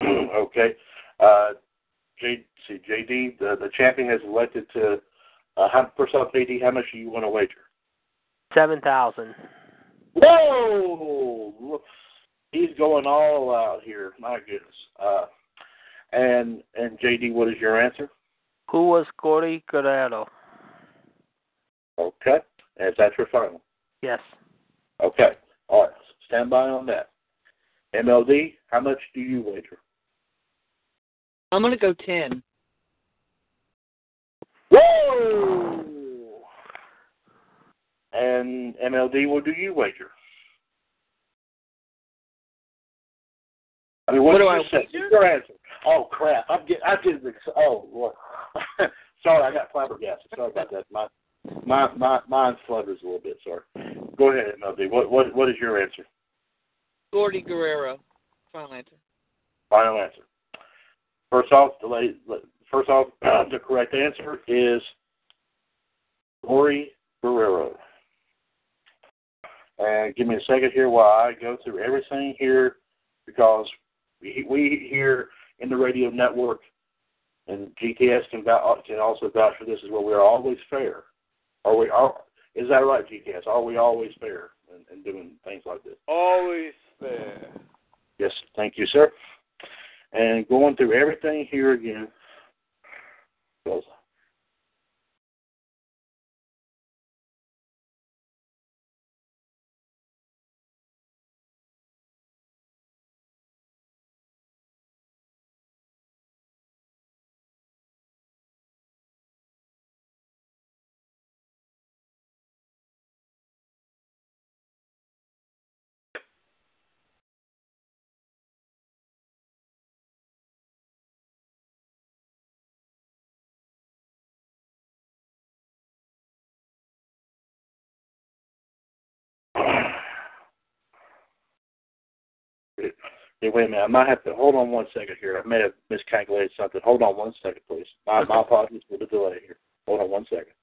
okay. Uh, J, see, JD, the, the champion has elected to. Uh, how, first off, JD, how much do you want to wager? Seven thousand. Whoa! He's going all out here. My goodness. Uh, and and JD, what is your answer? Who was Gory Guerrero? Okay. And is that your final? Yes. Okay. All right. Stand by on that. MLD, how much do you wager? I'm gonna go ten. Whoa! And MLD, will do you wager? I mean, what, What do do you I say? wager? Your answer. Oh crap! I'm getting. I'm getting. ex- Oh, Lord. sorry, I got flabbergasted. Sorry about that. My my my mind flutters a little bit. Sorry. Go ahead, MLD. What what what is your answer? Gory Guerrero. Final answer. Final answer. First off, the first off, the correct answer is Gory Guerrero. And give me a second here while I go through everything here because we, we here in the radio network and GTS can, can also vouch for this is where We are always fair. Are we? Are, is that right, GTS? Are we always fair in, in doing things like this? Always fair. Yes, thank you, sir. And going through everything here again. because- Hey, wait a minute. I might have to hold on one second here. I may have miscalculated something. Hold on one second, please. My, my apologies for the delay here. Hold on one second.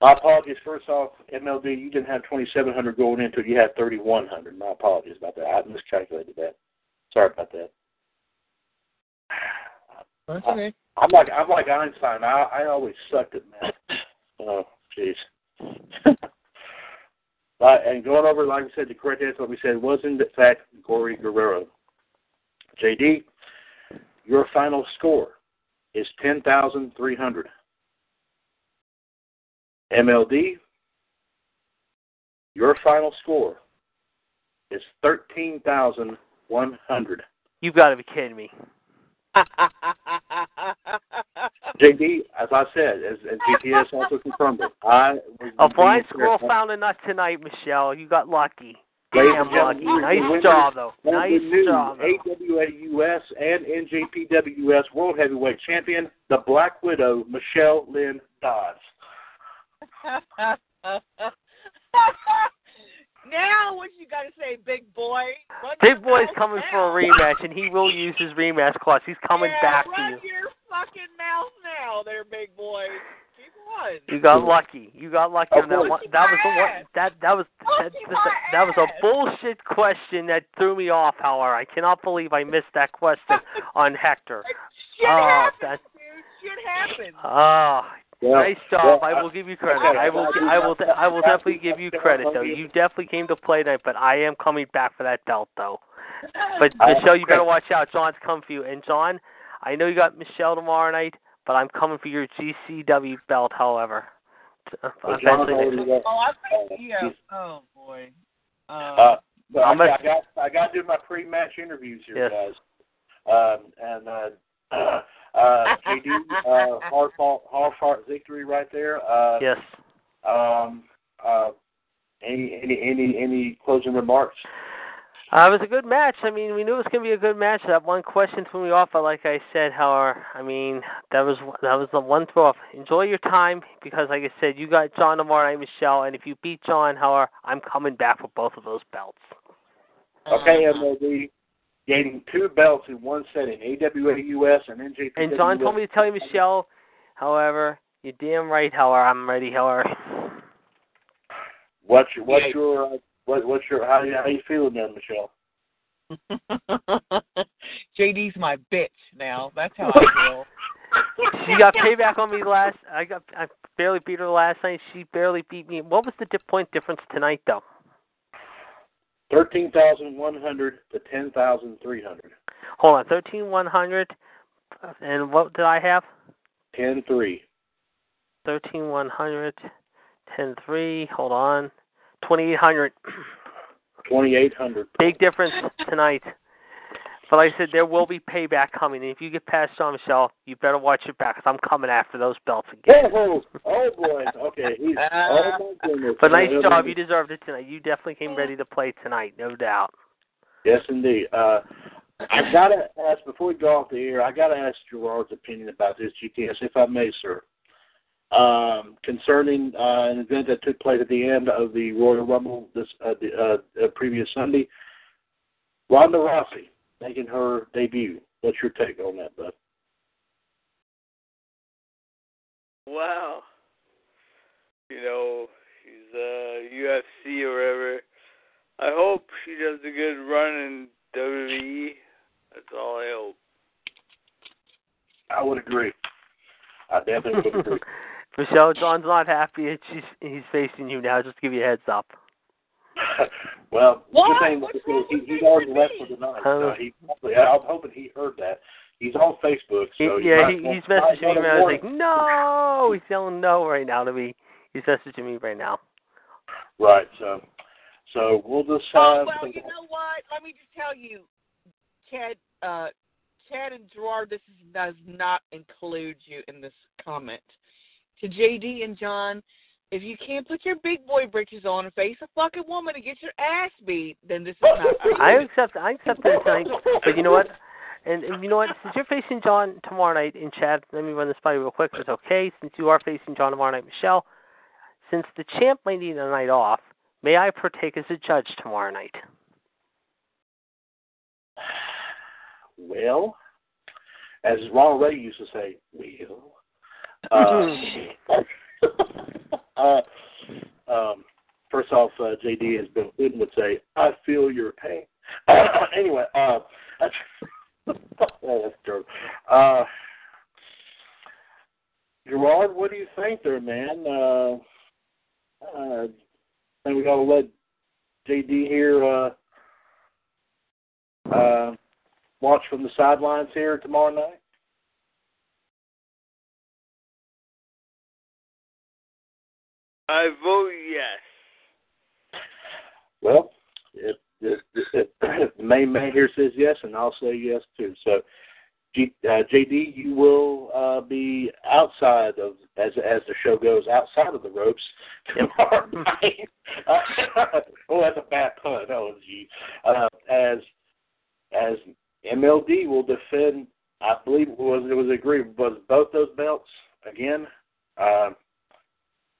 My apologies. First off, MLD, you didn't have 2,700 going into it. You had 3,100. My apologies about that. I miscalculated that. Sorry about that. That's okay. I'm like I'm like Einstein. I I always sucked at math. Oh, jeez. And going over, like I said, the correct answer, what we said, was in fact Gory Guerrero. JD, your final score is ten thousand three hundred. MLD, your final score is thirteen thousand one hundred. You've got to be kidding me. JD, as I said, as, as also confirmed it, I was A blind squirrel found a nut tonight, Michelle. You got lucky. Ladies Damn lucky. Nice winners job, though. Nice new job. AWA US and NJPWS World Heavyweight Champion, the Black Widow, Michelle Lynn Dodds. Now what you got to say, big boy? Run Big boy's coming now. for a rematch, and he will use his rematch clause. He's coming yeah, back to you. run you. your fucking mouth now, there, big boy. You got lucky. You got lucky on that one. That was the one. That that was that, that, that was a bullshit question that threw me off. However, I cannot believe I missed that question on Hector. Shit Oh, happens, that- dude. Shit happens. Oh, Well, nice job. well, I will give you credit. I will. I- I will. I will definitely give you credit, though. You definitely came to play tonight, but I am coming back for that belt, though. But Michelle, you better watch out. John's coming for you. And John, I know you got Michelle tomorrow night, but I'm coming for your GCW belt. However, Well, John's eventually already next- got- Oh, I uh, think yeah. he's- Oh boy. Uh, Uh, but I, I'm a- I got I got to do my pre-match interviews here, Yes. guys. Um, and uh, uh, JD, uh, hard fought, hard fought victory right there. Uh, yes. Um, uh, any any any any closing remarks? Uh, it was a good match. I mean, we knew it was going to be a good match. That one question threw me off, but like I said, however, I mean, that was that was the one throw off. Enjoy your time because, like I said, you got John tomorrow night, Michelle, and if you beat John, however, I'm coming back for both of those belts. Okay, MLD gaining two belts in one setting, AWA US and NJPW. And John told me to tell you, Michelle. However, you're damn right. However, I'm ready. However, What's your what's your uh, what what's your how you how you feeling there, Michelle? JD's my bitch now. That's how I feel. she got payback on me last. I got I barely beat her last night. She barely beat me. What was the dip point difference tonight, though? Thirteen thousand one hundred to ten thousand three hundred. Hold on, thirteen one hundred And what did I have? Ten three. Thirteen one hundred, ten three. Hold on. Twenty eight hundred. Twenty eight hundred. Big difference tonight. But like I said, there will be payback coming. And if you get past Jean Michel, you better watch your back 'cause I'm coming after those belts again. Oh, oh boy. Okay. He's, oh my goodness. But nice job. You deserved it tonight. You definitely came ready to play tonight, no doubt. Yes, indeed. Uh, I gotta ask before we go off the air. I gotta ask Gerard's opinion about this GTS, if I may, sir. Um, concerning uh, an event that took place at the end of the Royal Rumble this uh, the uh, previous Sunday. Ronda Rousey making her debut. What's your take on that, bud? Wow. You know, she's uh UFC or whatever. I hope she does a good run in WWE. That's all I hope. I would agree. I definitely would agree. Michelle, John's not happy she's he's facing you now. Just to give you a heads up. well, What? good thing What's is he, he's already left for the night. Uh, so he, probably- I'm hoping he heard that. He's on Facebook, He, so you yeah, might he, want- he's messaging might me. wanna I was like, no. He's yelling no right now to me. He's messaging me right now. Right. So, so we'll just Oh well, you know what? Let me just tell you, Chad, uh, Chad and Gerard, this is, does not include you in this comment. To JD and John, if you can't put your big boy britches on and face a fucking woman and get your ass beat, then this is not. for you. I accept. I accept that tonight. But you know what? And, and you know what? Since you're facing John tomorrow night in chat, let me run this by you real quick. It's okay. Since you are facing John tomorrow night, Michelle, since the champ might need a night off, may I partake as a judge tomorrow night? Well, as Ronald Ray used to say, "Will." Uh, um, first off, uh, JD, as Bill Clinton would say, I feel your pain. anyway, uh, that's true. Uh, Gerard, what do you think there, man? Uh, uh, think we got to let JD here uh, uh, watch from the sidelines here tomorrow night? I vote yes. Well, if, if, if, the main man here says yes, and I'll say yes too. So, G, uh, JD, you will uh, be outside of as as the show goes outside of the ropes tomorrow night. Oh, that's a bad pun. Oh, gee. Uh, as as MLD will defend, I believe it was it was agreed was both those belts again uh,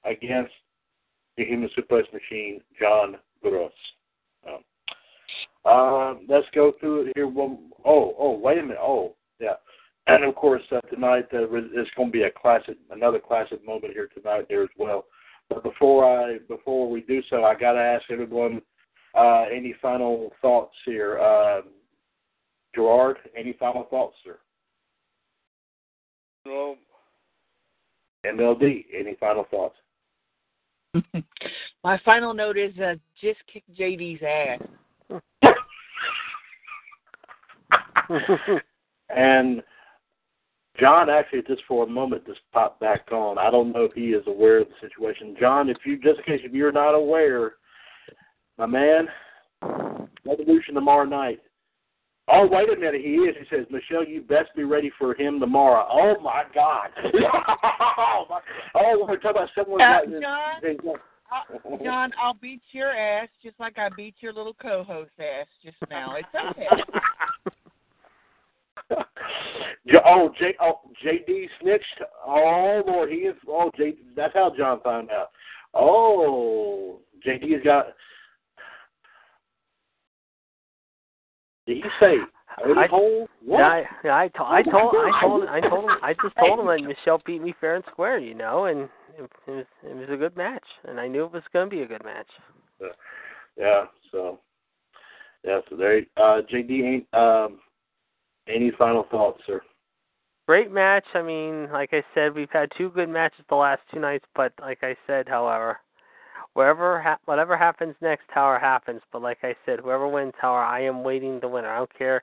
against the Human Suplex Machine, John Gross. Um, um, let's go through it here. One, oh, oh, wait a minute. Oh, yeah. And of course, uh, tonight uh, it's going to be a classic, another classic moment here tonight there as well. But before I, before we do so, I got to ask everyone uh, any final thoughts here. Uh, Gerard, any final thoughts, sir? No, MLD, any final thoughts? My final note is uh, just kick JD's ass. and John actually just for a moment just popped back on. I don't know if he is aware of the situation. John, if you just in case if you're not aware, my man, Revolution tomorrow night. Oh, wait a minute, he is. He says, Michelle, you best be ready for him tomorrow. Oh my God. oh, my, oh, we're talking about someone Uh, John, uh, John, I'll beat your ass just like I beat your little co-host ass just now. It's okay. Oh, J, oh, JD snitched. Oh Lord, he is. Oh, J, that's how John found out. Oh, JD's got. Did he say I- hole? What? I, I, to, I told, I told, I told him, I just told him that Michelle beat me fair and square, you know, and it, it was, it was a good match, and I knew it was going to be a good match. Yeah. So. Yeah. So there. Uh, JD ain't. Um. Any final thoughts, sir? Great match. I mean, like I said, we've had two good matches the last two nights, but like I said, however, wherever ha- whatever happens next, Tower happens. But like I said, whoever wins, Tower, I am waiting the winner. I don't care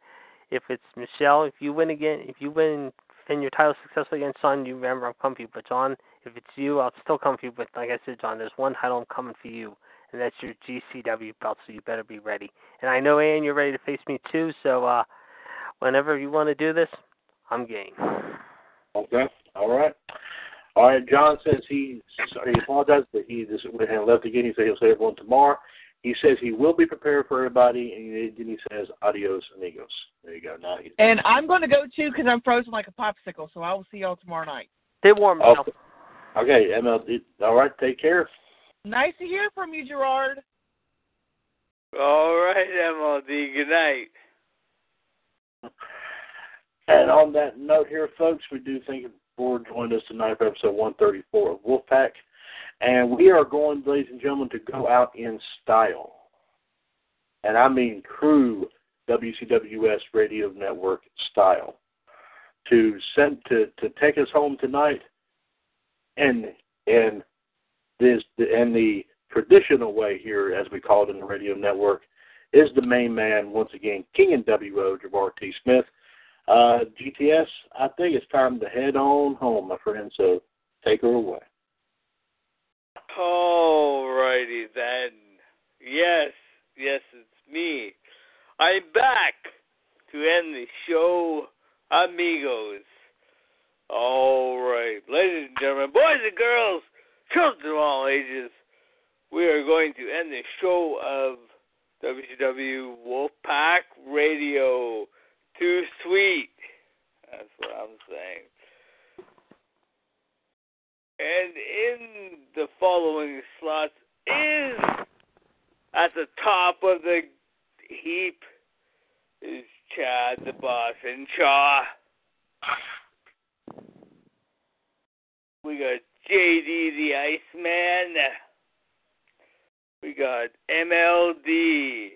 if it's Michelle. If you win again, if you win defend your title successfully against John, you remember I'm coming for you. But John, if it's you, I'll still come for you. But like I said, John, there's one title I'm coming for you, and that's your GCW belt. So you better be ready. And I know, Ann, you're ready to face me too. So uh, whenever you want to do this, I'm game. Okay. All right. All right. John says he he apologizes that he just went ahead and left again. He said he'll say everyone tomorrow. He says he will be prepared for everybody, and then he says adios amigos. There you go. Now he's And I'm going to go too because I'm frozen like a popsicle. So I will see y'all tomorrow night. Stay warm now. okay. MLD. All right. Take care. Nice to hear from you, Gerard. All right, MLD. Good night. And on that note here, folks, we do thank you for joining us tonight for episode 134 of Wolfpac. And we are going, ladies and gentlemen, to go out in style. And I mean true WCWS Radio Network style. To send to, to take us home tonight and and this and the traditional way here, as we call it in the radio network, is the main man once again, King and WO, Javar T. Smith. Uh, GTS, I think it's time to head on home, my friend. So take her away. Alrighty then. Yes, yes, it's me. I'm back to end the show, amigos. Alright, ladies and gentlemen, boys and girls, children of all ages, we are going to end the show of WCW Wolfpac Radio. Too sweet. That's what I'm saying. And in the following slots is at the top of the heap is Chad the Boss and Shaw. We got JD the Iceman. We got MLD.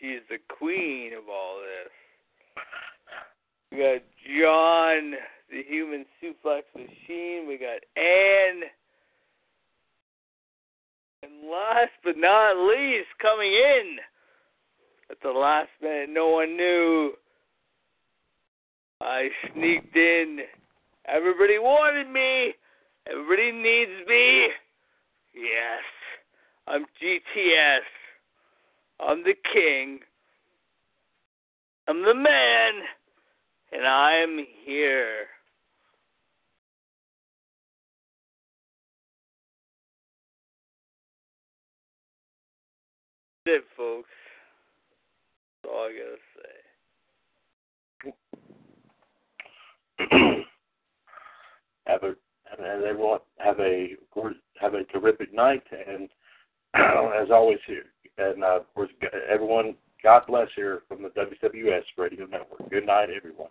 She's the queen of all this. We got John, the human suplex machine. We got Ann. And last but not least, coming in at the last minute, no one knew. I sneaked in. Everybody wanted me. Everybody needs me. Yes, I'm GTS. I'm the king. I'm the man. And I'm here. That's it, folks. That's all I gotta say. have a and everyone have a have a terrific night and as always here and uh, of course everyone God bless here from the WWS Radio Network. Good night, everyone.